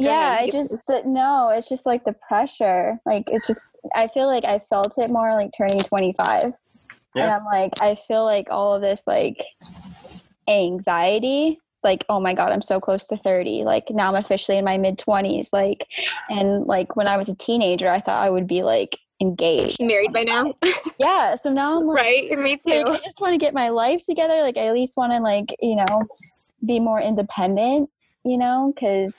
Go yeah ahead. i just no it's just like the pressure like it's just i feel like i felt it more like turning 25 and i'm like i feel like all of this like anxiety like oh my god i'm so close to 30 like now i'm officially in my mid 20s like and like when i was a teenager i thought i would be like engaged married by now, <laughs> yeah so now i'm like right? Me like, too. I just want to get my life together. Like, I at least want to, like, you know, be more independent, you know, because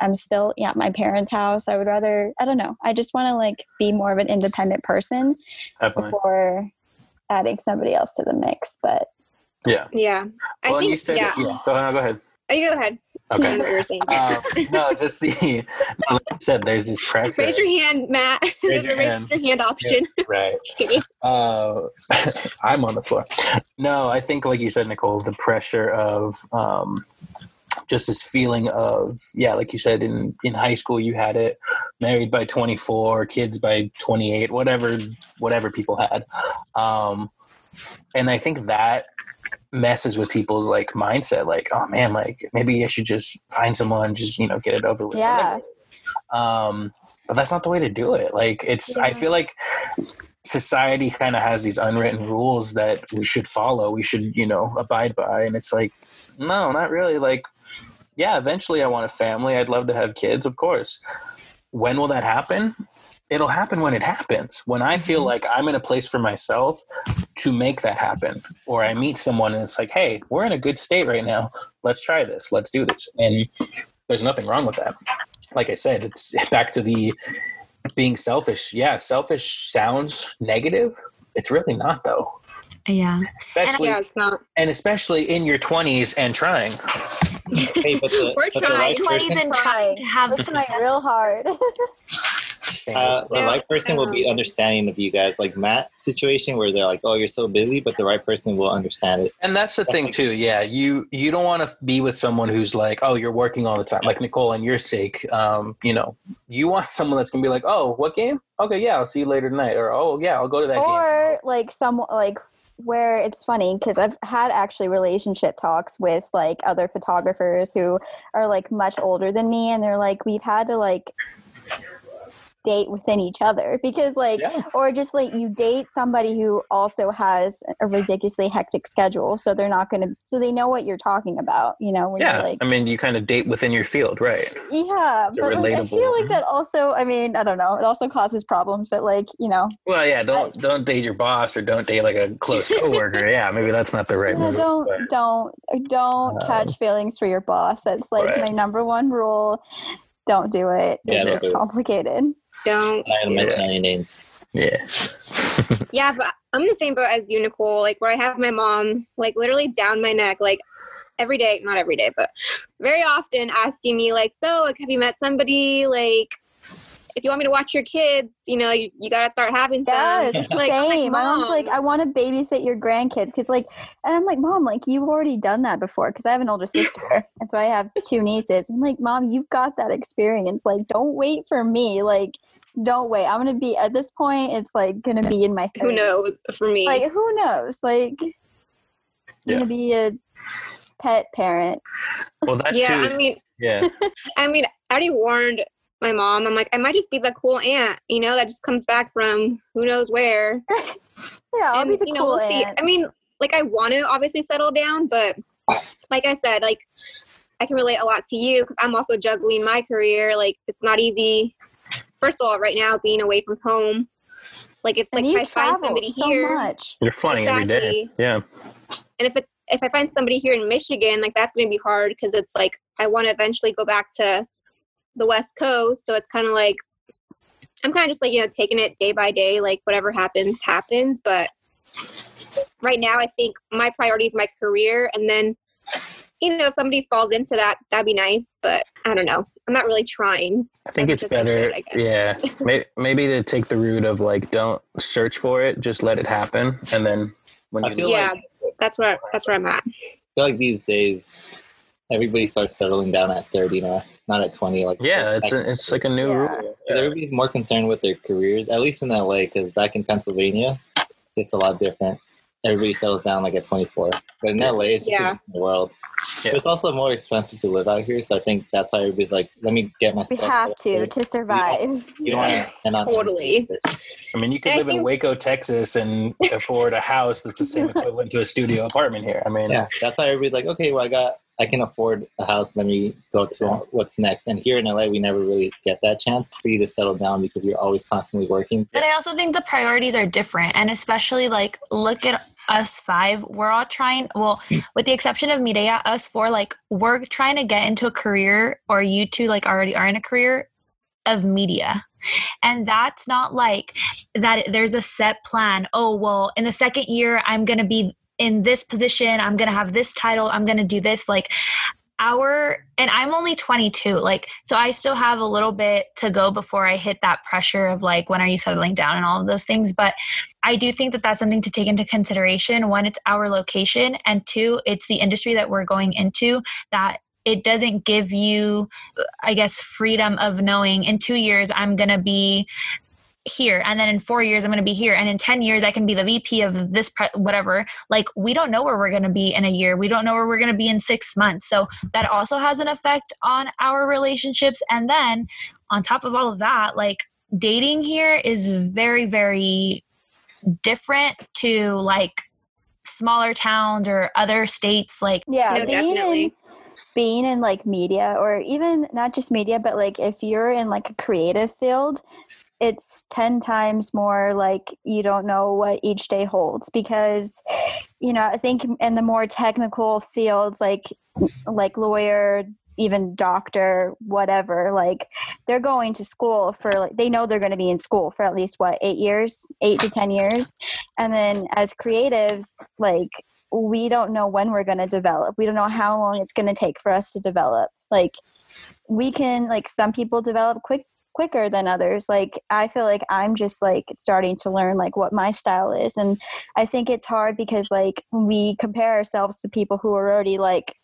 I'm still yeah, at my parents' house. I would rather, I don't know. I just want to, like, be more of an independent person Definitely. before adding somebody else to the mix. But Yeah. Yeah, I Well, think. you said yeah. yeah. Go ahead. Go ahead. Oh, you go ahead. Okay. know what you were saying. um, no, just the <laughs> no, like I said, there's this pressure. Raise your hand, Matt. Raise There's <laughs> your raise hand. your hand option. right. <laughs> Uh, I'm on the floor. No, I think, like you said, Nicole, the pressure of um, just this feeling of, yeah, like you said, in, in high school, you had it married by 24, kids by 28, whatever, whatever people had. Um, and I think that messes with people's like mindset like oh man like maybe i should just find someone just you know get it over with yeah, um but that's not the way to do it. Like it's i feel like society kind of has these unwritten rules that we should follow we should you know abide by and it's like no not really. Like yeah eventually i want a family i'd love to have kids of course. When will that happen it'll happen when it happens when i feel mm-hmm. like i'm in a place for myself to make that happen or i meet someone and it's like hey we're in a good state right now let's try this let's do this and there's nothing wrong with that like I said, it's <laughs> back to the being selfish. Yeah, selfish sounds negative. It's really not though. Yeah. Especially yeah, it's not. and especially in your 20s and trying. <laughs> Hey, but the, We're but trying. right Twenties person, and trying to have listen, real hard. <laughs> uh, the Yeah. right person will be Um, understanding of you guys. Like Matt's situation, where they're like, "Oh, you're so busy," but the right person will understand it. And that's the thing too. Yeah, you you don't want to be with someone who's like, "Oh, you're working all the time." Like Nicole and your sake, um, you know, you want <laughs> someone that's going to be like, "Oh, what game? Okay, yeah, I'll see you later tonight." Or, "Oh, yeah, I'll go to that game." or like some like where it's funny because I've had actually relationship talks with like other photographers who are like much older than me, and they're like, we've had to like date within each other because like or just like you date somebody who also has a ridiculously hectic schedule so they're not going to so they know what you're talking about you know when Yeah, you're like I mean, you kind of date within your field, right? yeah but like, i feel like that also i mean i don't know it also causes problems but like you know Well, yeah, don't don't date your boss or don't date like a close coworker. <laughs> yeah, maybe that's not the right Yeah, move. don't but- don't don't Um, catch feelings for your boss. That's like right. my number one rule. Don't do it. It's just complicated. Don't. Not gonna do mention any names. Yeah. <laughs> Yeah, but I'm the same boat as you, Nicole. Like where I have my mom, like literally down my neck, like every day, not every day, but very often asking me, like, so like, have you met somebody? Like, if you want me to watch your kids, you know, you, you gotta start having Yes, some. Like, I'm like, same. My mom's like, I want to babysit your grandkids because, like, and I'm like, Mom, like you've already done that before because I have an older sister, <laughs> and so I have two nieces. I'm like, Mom, you've got that experience. Like, don't wait for me. Like, don't wait. I'm gonna be at this point. It's like gonna be in my. 30s. who knows for me. Like, who knows? Like, I'm Yeah. gonna be a pet parent. Well, that yeah, too. I mean, yeah. <laughs> I mean, I already warned my mom. I'm like, I might just be the cool aunt, you know, that just comes back from who knows where. <laughs> Yeah, I'll and, be the you know, cool we'll see. aunt. I mean, like I want to obviously settle down, but like I said, like I can relate a lot to you because I'm also juggling my career. Like it's not easy. First of all, right now being away from home, like it's and like you if I find travel somebody so here, much. You're flying every day. Yeah. and if it's if I find somebody here in Michigan, like that's going to be hard because it's like I want to eventually go back to the West Coast, so it's kind of like I'm kind of just like you know taking it day by day, like whatever happens happens. But right now, I think my priority is my career, and then you know if somebody falls into that, that'd be nice. But I don't know. I'm not really trying. I think it's much as I better, should, yeah, <laughs> may, maybe to take the route of like don't search for it, just let it happen, and then when I you feel yeah, like- that's where that's where I'm at. I feel like these days, everybody starts settling down at 30 now, not at 20. Like yeah, it's a, it's like a new Yeah. rule. 'Cause Yeah. everybody's more concerned with their careers, at least in LA, because back in Pennsylvania, it's a lot different. Everybody settles down like at 24. But in LA, it's just Yeah. a different world. Yeah. It's also more expensive to live out here, so I think that's why everybody's like, let me get myself." We myself. have to settled. to survive. You don't want to depend on Totally. I mean, you could And I live in Waco, Texas, and <laughs> afford a house that's the same equivalent to a studio apartment here. I mean, Yeah, that's why everybody's like, okay, well, I got, I can afford a house. Let me go to what's next. And here in LA, we never really get that chance for you to settle down because you're always constantly working. But I also think the priorities are different. And especially like look at us five, we're all trying well, <clears throat> with the exception of Mireya, us four, like we're trying to get into a career or you two like already are in a career of media. And that's not like that there's a set plan. Oh, well, in the second year I'm gonna be in this position, I'm gonna have this title, I'm gonna do this. Like our and I'm only 22 like so I still have a little bit to go before I hit that pressure of like when are you settling down and all of those things but I do think that that's something to take into consideration one it's our location and two it's the industry that we're going into that it doesn't give you I guess freedom of knowing in 2 years I'm going to be here and then in 4 years I'm going to be here and in 10 years I can be the VP of this pre- whatever. Like we don't know where we're going to be in a year. We don't know where we're going to be in 6 months. So that also has an effect on our relationships. And then on top of all of that like dating here is very very different to like smaller towns or other states like Yeah, No, being definitely. in being in like media or even not just media, but like if you're in like a creative field, it's 10 times more like you don't know what each day holds because you know i think in the more technical fields like like lawyer even doctor whatever like they're going to school for like they know they're going to be in school for at least what eight years eight to ten years. And then as creatives like we don't know when we're going to develop. We don't know how long it's going to take for us to develop. Like we can like some people develop quick quicker than others like i feel like i'm just like starting to learn like what my style is and i think it's hard because like we compare ourselves to people who are already like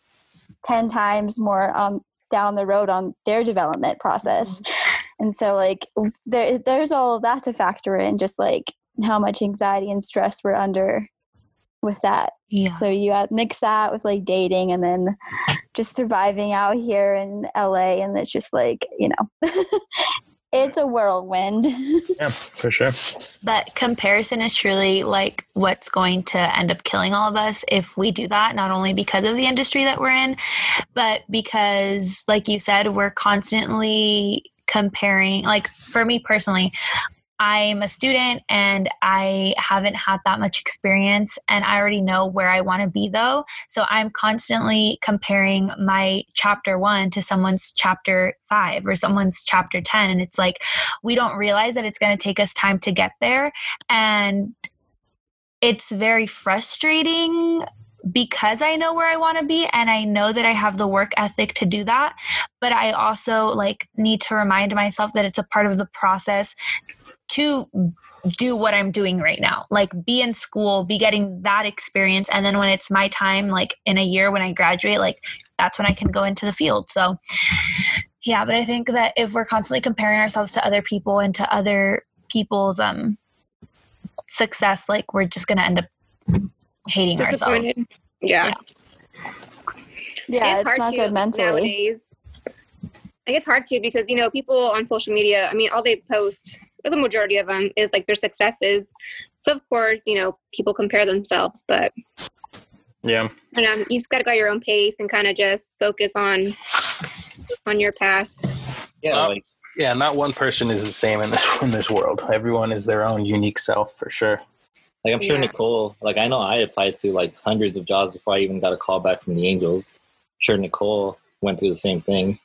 10 times more um down the road on their development process. And so like there, there's all of that to factor in just like how much anxiety and stress we're under with that yeah so you add, mix that with like dating and then just surviving out here in LA and it's just like, you know, <laughs> it's a whirlwind. <laughs> yeah, for sure. But comparison is truly like what's going to end up killing all of us if we do that, not only because of the industry that we're in, but because, like you said, we're constantly comparing. Like for me personally, I'm a student and I haven't had that much experience, and I already know where I want to be though. So I'm constantly comparing my chapter one to someone's chapter five or someone's chapter 10. And it's like, we don't realize that it's going to take us time to get there. And it's very frustrating because I know where I want to be and I know that I have the work ethic to do that. But I also like need to remind myself that it's a part of the process to do what I'm doing right now. Like be in school, be getting that experience. And then when it's my time, like in a year when I graduate, like that's when I can go into the field. So yeah, but I think that if we're constantly comparing ourselves to other people and to other people's um success, like we're just gonna end up hating ourselves. Disappointed. Yeah. yeah, it's, it's, hard not to good mentally. nowadays. Like it's hard to because you know people on social media. I mean, all they post, or the majority of them, is like their successes. So of course, you know, people compare themselves, but Yeah. you um, know, you just got to go your own pace and kind of just focus on on your path. Yeah, Well, like Yeah, not one person is the same in this <laughs> in this world. Everyone is their own unique self for sure. Like I'm sure Yeah. Nicole, like I know I applied to like hundreds of jobs before I even got a call back from the Angels. I'm sure Nicole went through the same thing.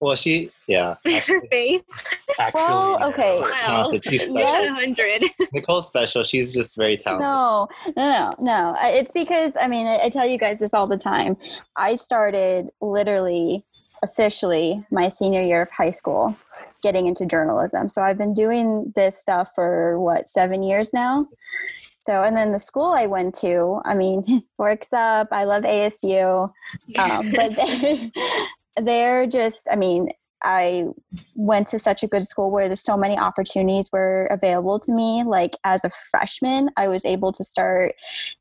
Well, she, yeah. <laughs> Her face. Actually, Well, okay. Wow. Yes. Hundred. <laughs> Nicole's special. She's just very talented. No, no, no, no. It's because I mean I, I tell you guys this all the time. I started literally officially my senior year of high school getting into journalism. So I've been doing this stuff for what seven years now. So and then the school I went to, I mean, <laughs> works up. I love ASU, um, but they're just. I mean, I went to such a good school where there's so many opportunities were available to me. Like as a freshman, I was able to start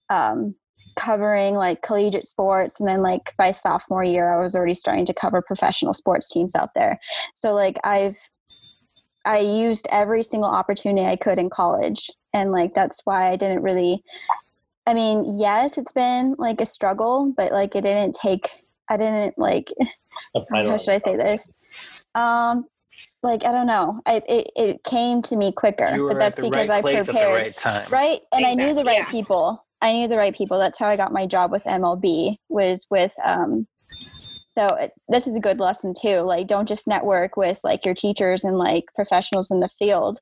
um, covering like collegiate sports, and then like by sophomore year, I was already starting to cover professional sports teams out there. So like I've I used every single opportunity I could in college, and like that's why I didn't really. I mean, yes, it's been like a struggle, but like it didn't take. I didn't like <laughs> how should I say this? Um, like I don't know. I, it it came to me quicker, You were but that's at the because right I place prepared, at the right time. right? And I knew the right yeah. people. I knew the right people. That's how I got my job with MLB. Was with um. So it, this is a good lesson too. Like, don't just network with like your teachers and like professionals in the field.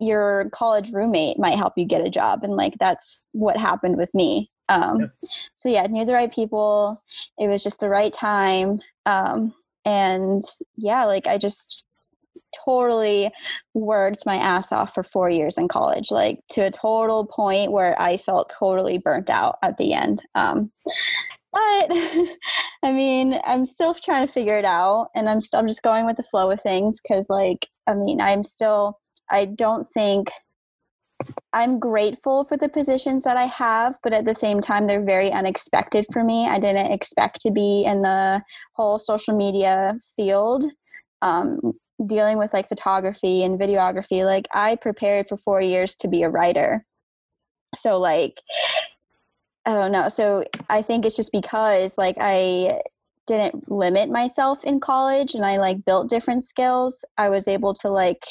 Your college roommate might help you get a job, and like that's what happened with me. Um, So yeah, knew the right people. It was just the right time. Um, and yeah, like I just totally worked my ass off for four years in college, like to a total point where I felt totally burnt out at the end. Um, but <laughs> I mean, I'm still trying to figure it out, and I'm still I'm just going with the flow of things because, like, I mean, I'm still I don't think I'm grateful for the positions that I have, but at the same time, they're very unexpected for me. I didn't expect to be in the whole social media field, um, dealing with like photography and videography. Like, I prepared for four years to be a writer. So, like, I don't know. So, I think it's just because, like, I didn't limit myself in college and I like built different skills. I was able to like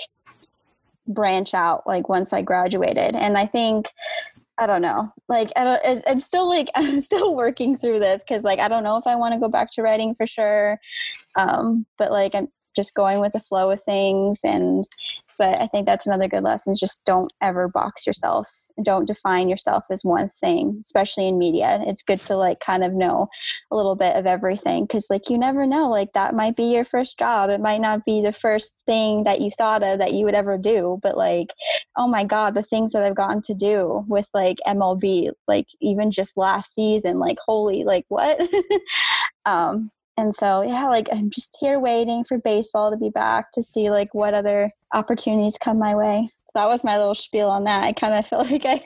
branch out like once I graduated. And I think I don't know. Like I I'm still like <laughs> I'm still working through this because like I don't know if I want to go back to writing for sure. Um, but like I'm just going with the flow of things and but I think that's another good lesson is just don't ever box yourself. Don't define yourself as one thing, especially in media. It's good to like kind of know a little bit of everything because like you never know like that might be your first job it might not be the first thing that you thought of that you would ever do but like oh my god the things that i've gotten to do with like mlb like even just last season like holy like what <laughs> um and so yeah like i'm just here waiting for baseball to be back to see like what other opportunities come my way that was my little spiel on that i kind of <laughs> feel like i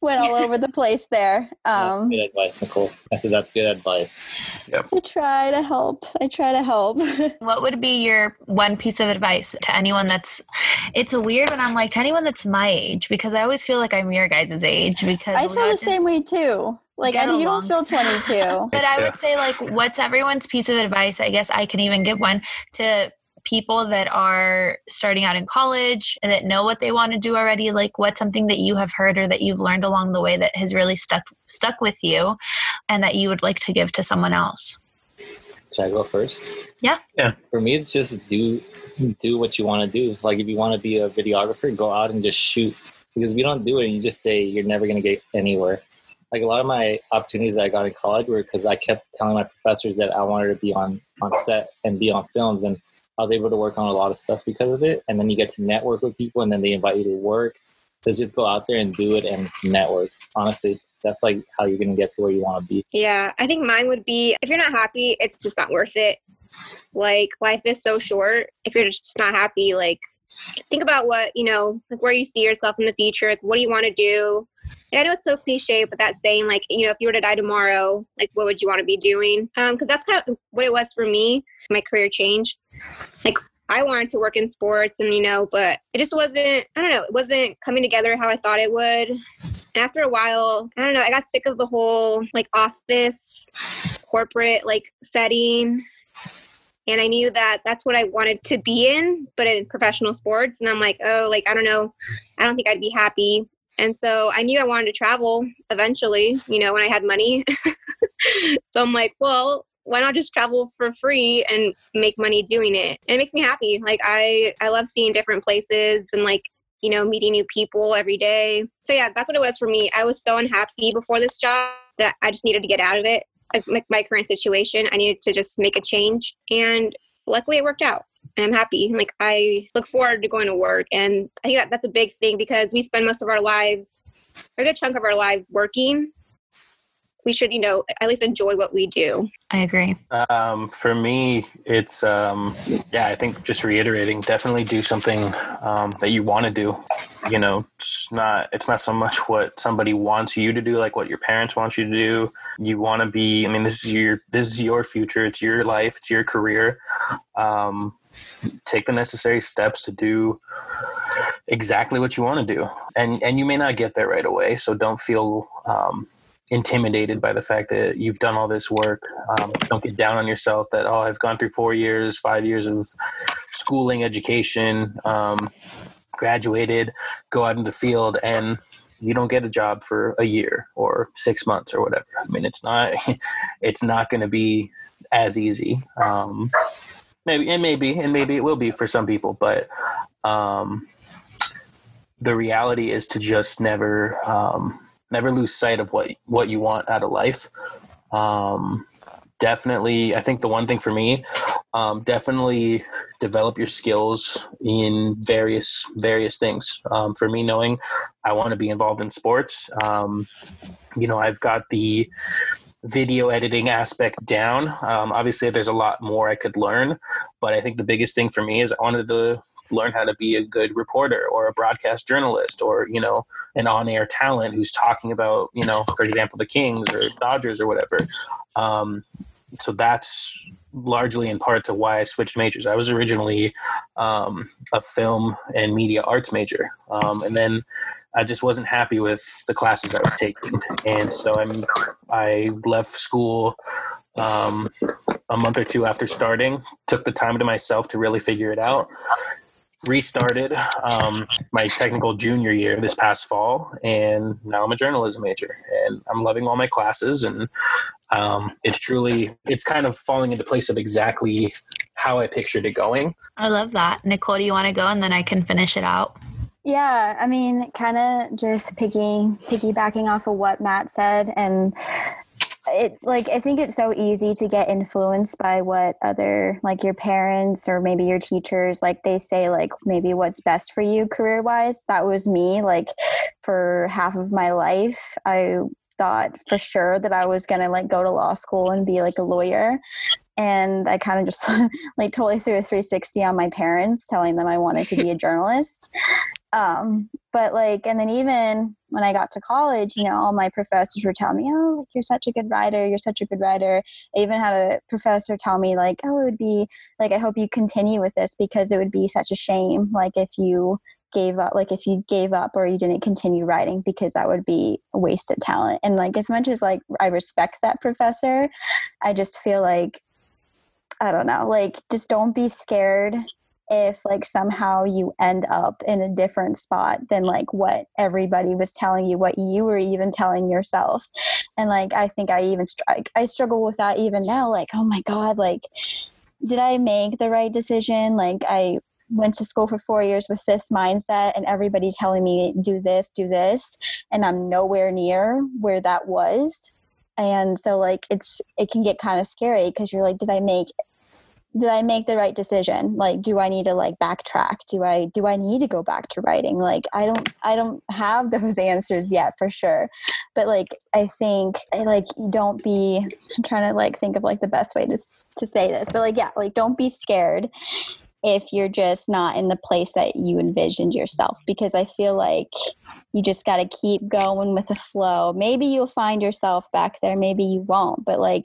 went all over the place there um good advice, Nicole. I said that's good advice. I try to help. I try to help. <laughs> What would be your one piece of advice to anyone that's it's a weird when I'm like to anyone that's my age because I always feel like I'm your guys' age because I feel the same way too. Like I you don't feel 22. <laughs> But I would say like what's everyone's piece of advice? I guess I can even give one to people that are starting out in college and that know what they want to do already like what's something that you have heard or that you've learned along the way that has really stuck stuck with you and that you would like to give to someone else Should I go first? Yeah. Yeah. For me, it's just do do what you want to do. Like if you want to be a videographer, go out and just shoot. Because if you don't do it, you just say you're never going to get anywhere. Like a lot of my opportunities that I got in college were because I kept telling my professors that I wanted to be on on set and be on films, and I was able to work on a lot of stuff because of it. And then you get to network with people, and then they invite you to work. So just go out there and do it and network. Honestly, that's like how you're going to get to where you want to be. Yeah, I think mine would be if you're not happy, it's just not worth it. Like life is so short. If you're just not happy, like think about what, you know, like where you see yourself in the future, like what do you want to do? And I know it's so cliche, but that saying like, you know, if you were to die tomorrow, like what would you want to be doing? Um, because that's kind of what it was for me, my career change. Like I wanted to work in sports and you know, but it just wasn't I don't know, it wasn't coming together how I thought it would. And after a while, I don't know, I got sick of the whole like office, corporate like setting. And I knew that that's what I wanted to be in, but in professional sports. And I'm like, oh, like, I don't know. I don't think I'd be happy. And so I knew I wanted to travel eventually, you know, when I had money. <laughs> so I'm like, well, why not just travel for free and make money doing it? And it makes me happy. Like I I love seeing different places and like you know meeting new people every day. So yeah, that's what it was for me. I was so unhappy before this job that I just needed to get out of it. Like my current situation, I needed to just make a change, and luckily it worked out. And I'm happy. Like I look forward to going to work, and I think that that's a big thing because we spend most of our lives, a good chunk of our lives, working we should, you know, at least enjoy what we do. I agree. Um, for me, it's um, yeah. I think just reiterating, definitely do something um, that you want to do. You know, it's not it's not so much what somebody wants you to do, like what your parents want you to do. You want to be. I mean, this is your this is your future. It's your life. It's your career. Um, take the necessary steps to do exactly what you want to do and and you may not get there right away so don't feel um, intimidated by the fact that you've done all this work. Um, don't get down on yourself that, oh, I've gone through four years, five years of schooling, education, um, graduated, go out in the field, and you don't get a job for a year or six months or whatever. I mean, it's not, <laughs> it's not going to be as easy. Um, maybe, and maybe, and maybe it will be for some people, but, um, the reality is to just never, um, never lose sight of what what you want out of life. Um, definitely, I think the one thing for me, um, definitely develop your skills in various various things. Um, for me, knowing I want to be involved in sports, um, you know, I've got the video editing aspect down. Um, obviously, there's a lot more I could learn, but I think the biggest thing for me is I wanted to learn how to be a good reporter or a broadcast journalist or you know an on-air talent who's talking about you know for example the kings or dodgers or whatever. Um, so that's largely in part to why i switched majors. I was originally um, a film and media arts major. Um, and then i just wasn't happy with the classes i was taking. And so i'm i left school um, a month or two after starting took the time to myself to really figure it out restarted um, my technical junior year this past fall, and now I'm a journalism major, and I'm loving all my classes, and um, it's truly it's kind of falling into place of exactly how I pictured it going. I love that, Nicole. Do you want to go, and then I can finish it out? Yeah, I mean, kind of just piggy piggybacking off of what Matt said, and it like i think it's so easy to get influenced by what other like your parents or maybe your teachers like they say like maybe what's best for you career wise that was me like for half of my life. I thought for sure that i was going to like go to law school and be like a lawyer and I kind of just <laughs> like totally threw a 360 on my parents, telling them I wanted to be a <laughs> journalist. Um, but like, and then even when I got to college, you know, all my professors were telling me, "Oh, you're such a good writer. You're such a good writer." I even had a professor tell me, like, "Oh, it would be like I hope you continue with this because it would be such a shame, like if you." gave up like if you gave up or you didn't continue writing because that would be a wasted talent and like as much as like i respect that professor i just feel like I don't know, like just don't be scared if like somehow you end up in a different spot than like what everybody was telling you what you were even telling yourself. And like i think i even strike i struggle with that even now like oh my god like did i make the right decision? Like i went to school for four years with this mindset and everybody telling me do this do this and i'm nowhere near where that was and so like it's it can get kind of scary because you're like did i make did i make the right decision? Like do i need to like backtrack? Do i do i need to go back to writing? Like i don't i don't have <laughs> those answers yet for sure. But like i think like don't be i'm trying to like think of like the best way to, to say this but like yeah like don't be scared if you're just not in the place that you envisioned yourself because i feel like you just got to keep going with the flow. Maybe you'll find yourself back there maybe you won't but like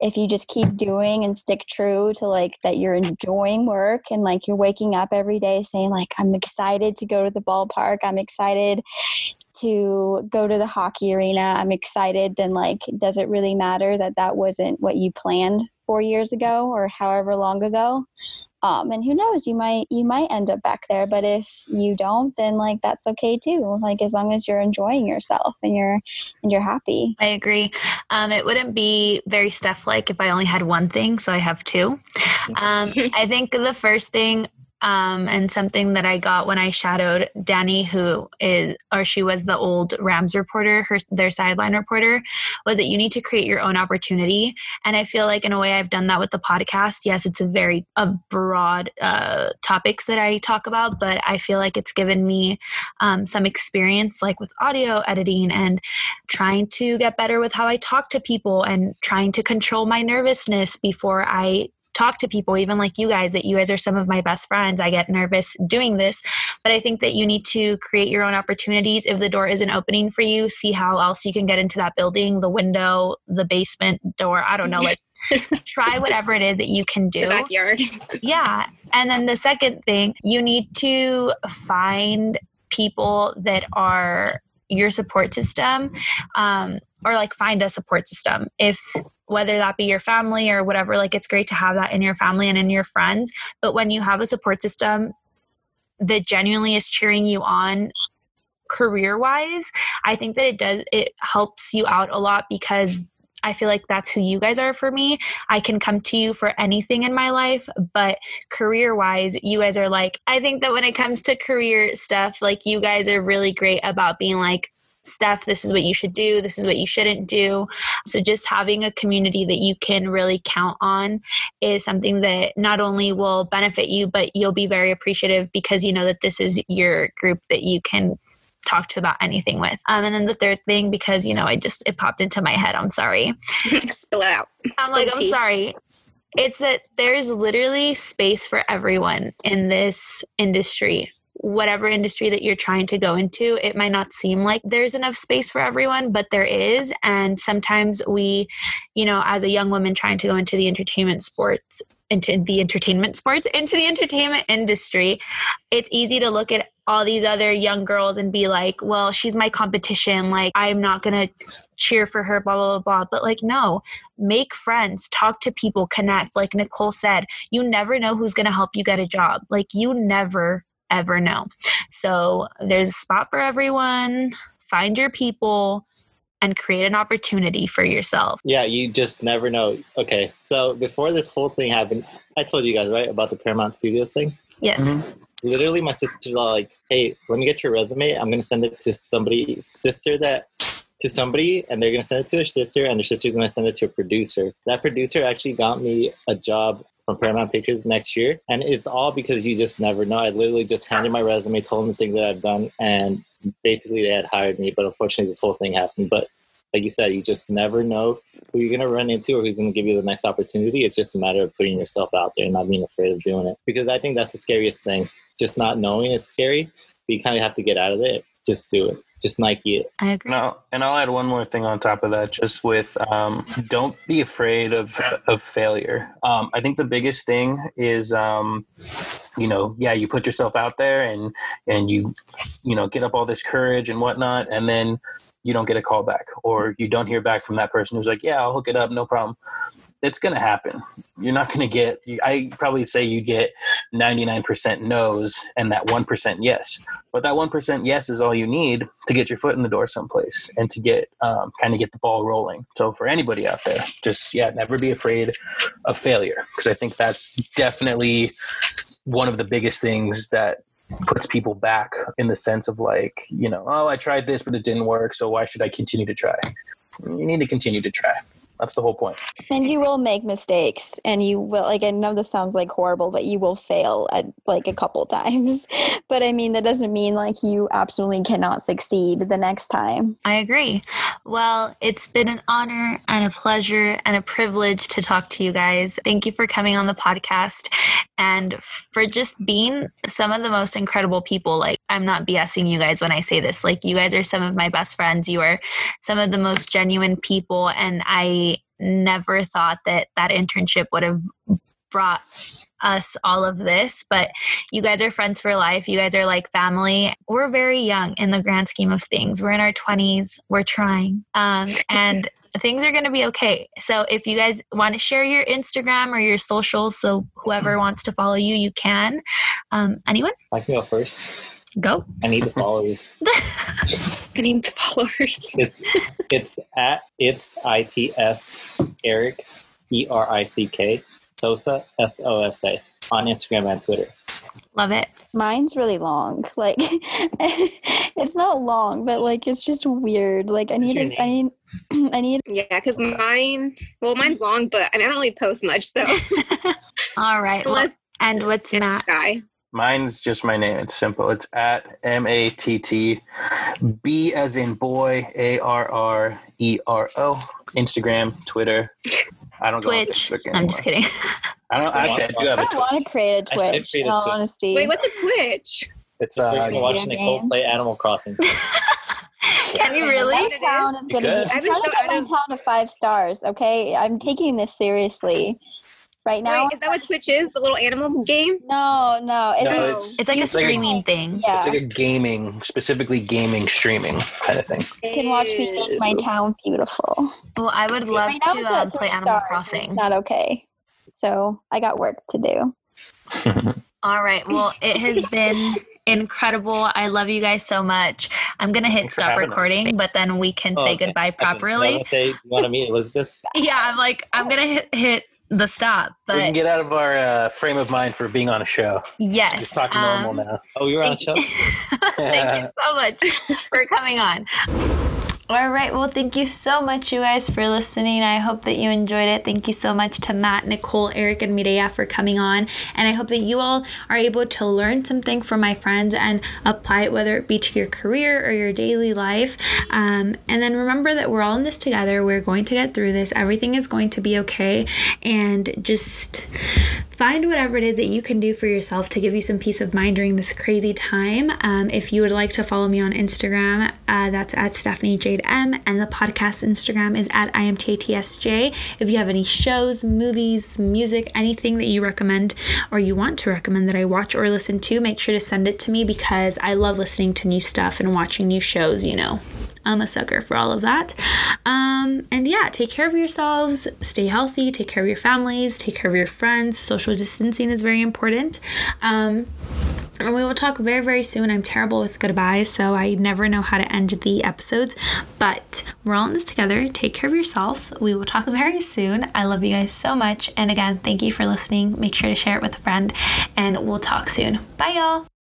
if you just keep doing and stick true to like that you're enjoying work and like you're waking up every day saying like i'm excited to go to the ballpark. I'm excited to go to the hockey arena. I'm excited then like does it really matter that that wasn't what you planned four years ago or however long ago um, and who knows you might you might end up back there but if you don't then like that's okay too like as long as you're enjoying yourself and you're and you're happy I agree. Um, it wouldn't be very Steph like if I only had one thing, so I have two. <laughs> Um, I think the first thing um, and something that I got when I shadowed Danny, who is or she was the old Rams reporter, her their sideline reporter, was that you need to create your own opportunity. And I feel like in a way I've done that with the podcast. Yes, it's a very of broad uh, topics that I talk about, but I feel like it's given me um, some experience, like with audio editing and trying to get better with how I talk to people and trying to control my nervousness before I talk to people, even like you guys, that you guys are some of my best friends. I get nervous doing this, but I think that you need to create your own opportunities. If the door isn't opening for you, see how else you can get into that building, the window, the basement door. I don't know, like <laughs> try whatever it is that you can do. The backyard. Yeah. And then the second thing, you need to find people that are your support system um, or like find a support system if whether that be your family or whatever like it's great to have that in your family and in your friends but when you have a support system that genuinely is cheering you on career wise i think that it does it helps you out a lot because I feel like that's who you guys are for me. I can come to you for anything in my life, but career wise, you guys are like, I think that when it comes to career stuff, like you guys are really great about being like, Steph, this is what you should do, this is what you shouldn't do. So, just having a community that you can really count on is something that not only will benefit you, but you'll be very appreciative because you know that this is your group that you can talk to about anything with. Um, and then the third thing, because you know, I just it popped into my head. I'm sorry. <laughs> Spill it out. I'm like, Spill I'm tea. sorry. It's that there's literally space for everyone in this industry. Whatever industry that you're trying to go into, it might not seem like there's enough space for everyone, but there is. And sometimes we, you know, as a young woman trying to go into the entertainment sports, into the entertainment sports, into the entertainment industry, it's easy to look at all these other young girls and be like, well, she's my competition. Like, I'm not going to cheer for her, blah, blah, blah, blah. But like, no, make friends, talk to people, connect. Like Nicole said, you never know who's going to help you get a job. Like, you never, ever know. So there's a spot for everyone. Find your people and create an opportunity for yourself. Yeah, you just never know. Okay, so before this whole thing happened, I told you guys right about the Paramount Studios thing. Yes. Mhm. Literally, my sister's all like, "Hey, let me get your resume. I'm gonna send it to somebody's sister that." To somebody, and they're gonna send it to their sister, and their sister's gonna send it to a producer. That producer actually got me a job from Paramount Pictures next year, and it's all because you just never know. I literally just handed my resume, told them the things that I've done, and basically they had hired me. But unfortunately, this whole thing happened. But like you said, you just never know who you're going to run into or who's going to give you the next opportunity. It's just a matter of putting yourself out there and not being afraid of doing it. Because I think that's the scariest thing. Just not knowing is scary, but you kind of have to get out of it. Just do it. Just Nike it. I agree. No, and I'll add one more thing on top of that, just with um, don't be afraid of of failure. Um, I think the biggest thing is, um, you know, yeah, you put yourself out there and and you, you know, get up all this courage and whatnot, and then you don't get a call back, or you don't hear back from that person who's like, yeah, I'll hook it up, no problem. It's gonna happen. You're not gonna get. I probably say you get 99% no's and that 1% yes. But that 1% yes is all you need to get your foot in the door someplace and to get um, kind of get the ball rolling. So for anybody out there, just yeah, never be afraid of failure because I think that's definitely one of the biggest things that puts people back in the sense of like, you know, oh, I tried this but it didn't work, so why should I continue to try? You need to continue to try. That's the whole point. and you will make mistakes and you will like i know this sounds like horrible but you will fail at like a couple <laughs> times but i mean that doesn't mean like you absolutely cannot succeed the next time I agree. Well, it's been an honor and a pleasure and a privilege to talk to you guys. Thank you for coming on the podcast and for just being some of the most incredible people. Like, I'm not BSing you guys when I say this. Like, you guys are some of my best friends. You are some of the most genuine people. And I never thought that that internship would have brought us all of this, but you guys are friends for life. You guys are like family. We're very young in the grand scheme of things. We're in our 20s. We're trying. Um, <laughs> and things are going to be okay. So if you guys want to share your Instagram or your socials, so whoever wants to follow you, you can. Um, anyone? I can go first. Go. I need the followers. <laughs> I need the followers. It's at it's I T S Eric E R I C K Sosa S O S A on Instagram and Twitter. Love it. Mine's really long. Like <laughs> it's not long, but like it's just weird. Like I need your a, I need <clears throat> I need Yeah, because mine, well, mine's long, but I I don't really post much, so <laughs> All right. Well, unless and what's it's Matt? guy. Mine's just my name. It's simple. It's at M A T T B as in boy A R R E R O. Instagram, Twitter. I don't go on Twitch. Facebook anymore. I'm just kidding. I don't actually. I do have I a don't want to create a I should Twitch. create In all Twitch. honesty, Wait, what's a Twitch? It's We're uh, gonna watch video Nicole game. play Animal Crossing. <laughs> Can you really? My town is going to be. I'm I've been trying to so get my of- town to five stars. Okay, I'm taking this seriously. Right now, Wait, is that what Twitch is? The little animal game? no, no, it's, No, Oh. it's It's like a It's like a- streaming thing. yeah. it's like a gaming, specifically gaming streaming kind of thing. you can watch me make my town beautiful. Well, I would love Right to um, play Animal stars, Crossing. It's not okay. So I got work to do. <laughs> All right. Well, it has <laughs> been incredible. I love you guys so much. I'm gonna hit Thanks stop having us. recording, but then we can Oh, say okay. goodbye properly. Say- you want to meet Elizabeth? <laughs> Yeah, I'm like I'm gonna hit hit the stop, we can get out of our uh, frame of mind for being on a show. yes. Just talking um, normal now. Oh, you were on a show. <laughs> <laughs> Thank you so much for coming on. All right. Well, thank you so much, you guys, for listening. I hope that you enjoyed it. Thank you so much to Matt, Nicole, Eric, and Mireya for coming on. And I hope that you all are able to learn something from my friends and apply it, whether it be to your career or your daily life. Um, and then remember that we're all in this together. We're going to get through this. Everything is going to be okay. And just find whatever it is that you can do for yourself to give you some peace of mind during this crazy time. Um, if you would like to follow me on Instagram, uh, that's at Stephanie Jade M, and the podcast Instagram is at IMTTSJ. If you have any shows, movies, music, anything that you recommend or you want to recommend that I watch or listen to, make sure to send it to me because I love listening to new stuff and watching new shows, you know. I'm a sucker for all of that. Um, and yeah, take care of yourselves, stay healthy, take care of your families, take care of your friends. Social distancing is very important. Um, and we will talk very, very soon. I'm terrible with goodbyes, so I never know how to end the episodes. But we're all in this together. Take care of yourselves. We will talk <laughs> very soon. I love you guys so much. And again, thank you for listening. Make sure to share it with a friend, and we'll talk soon. Bye, y'all.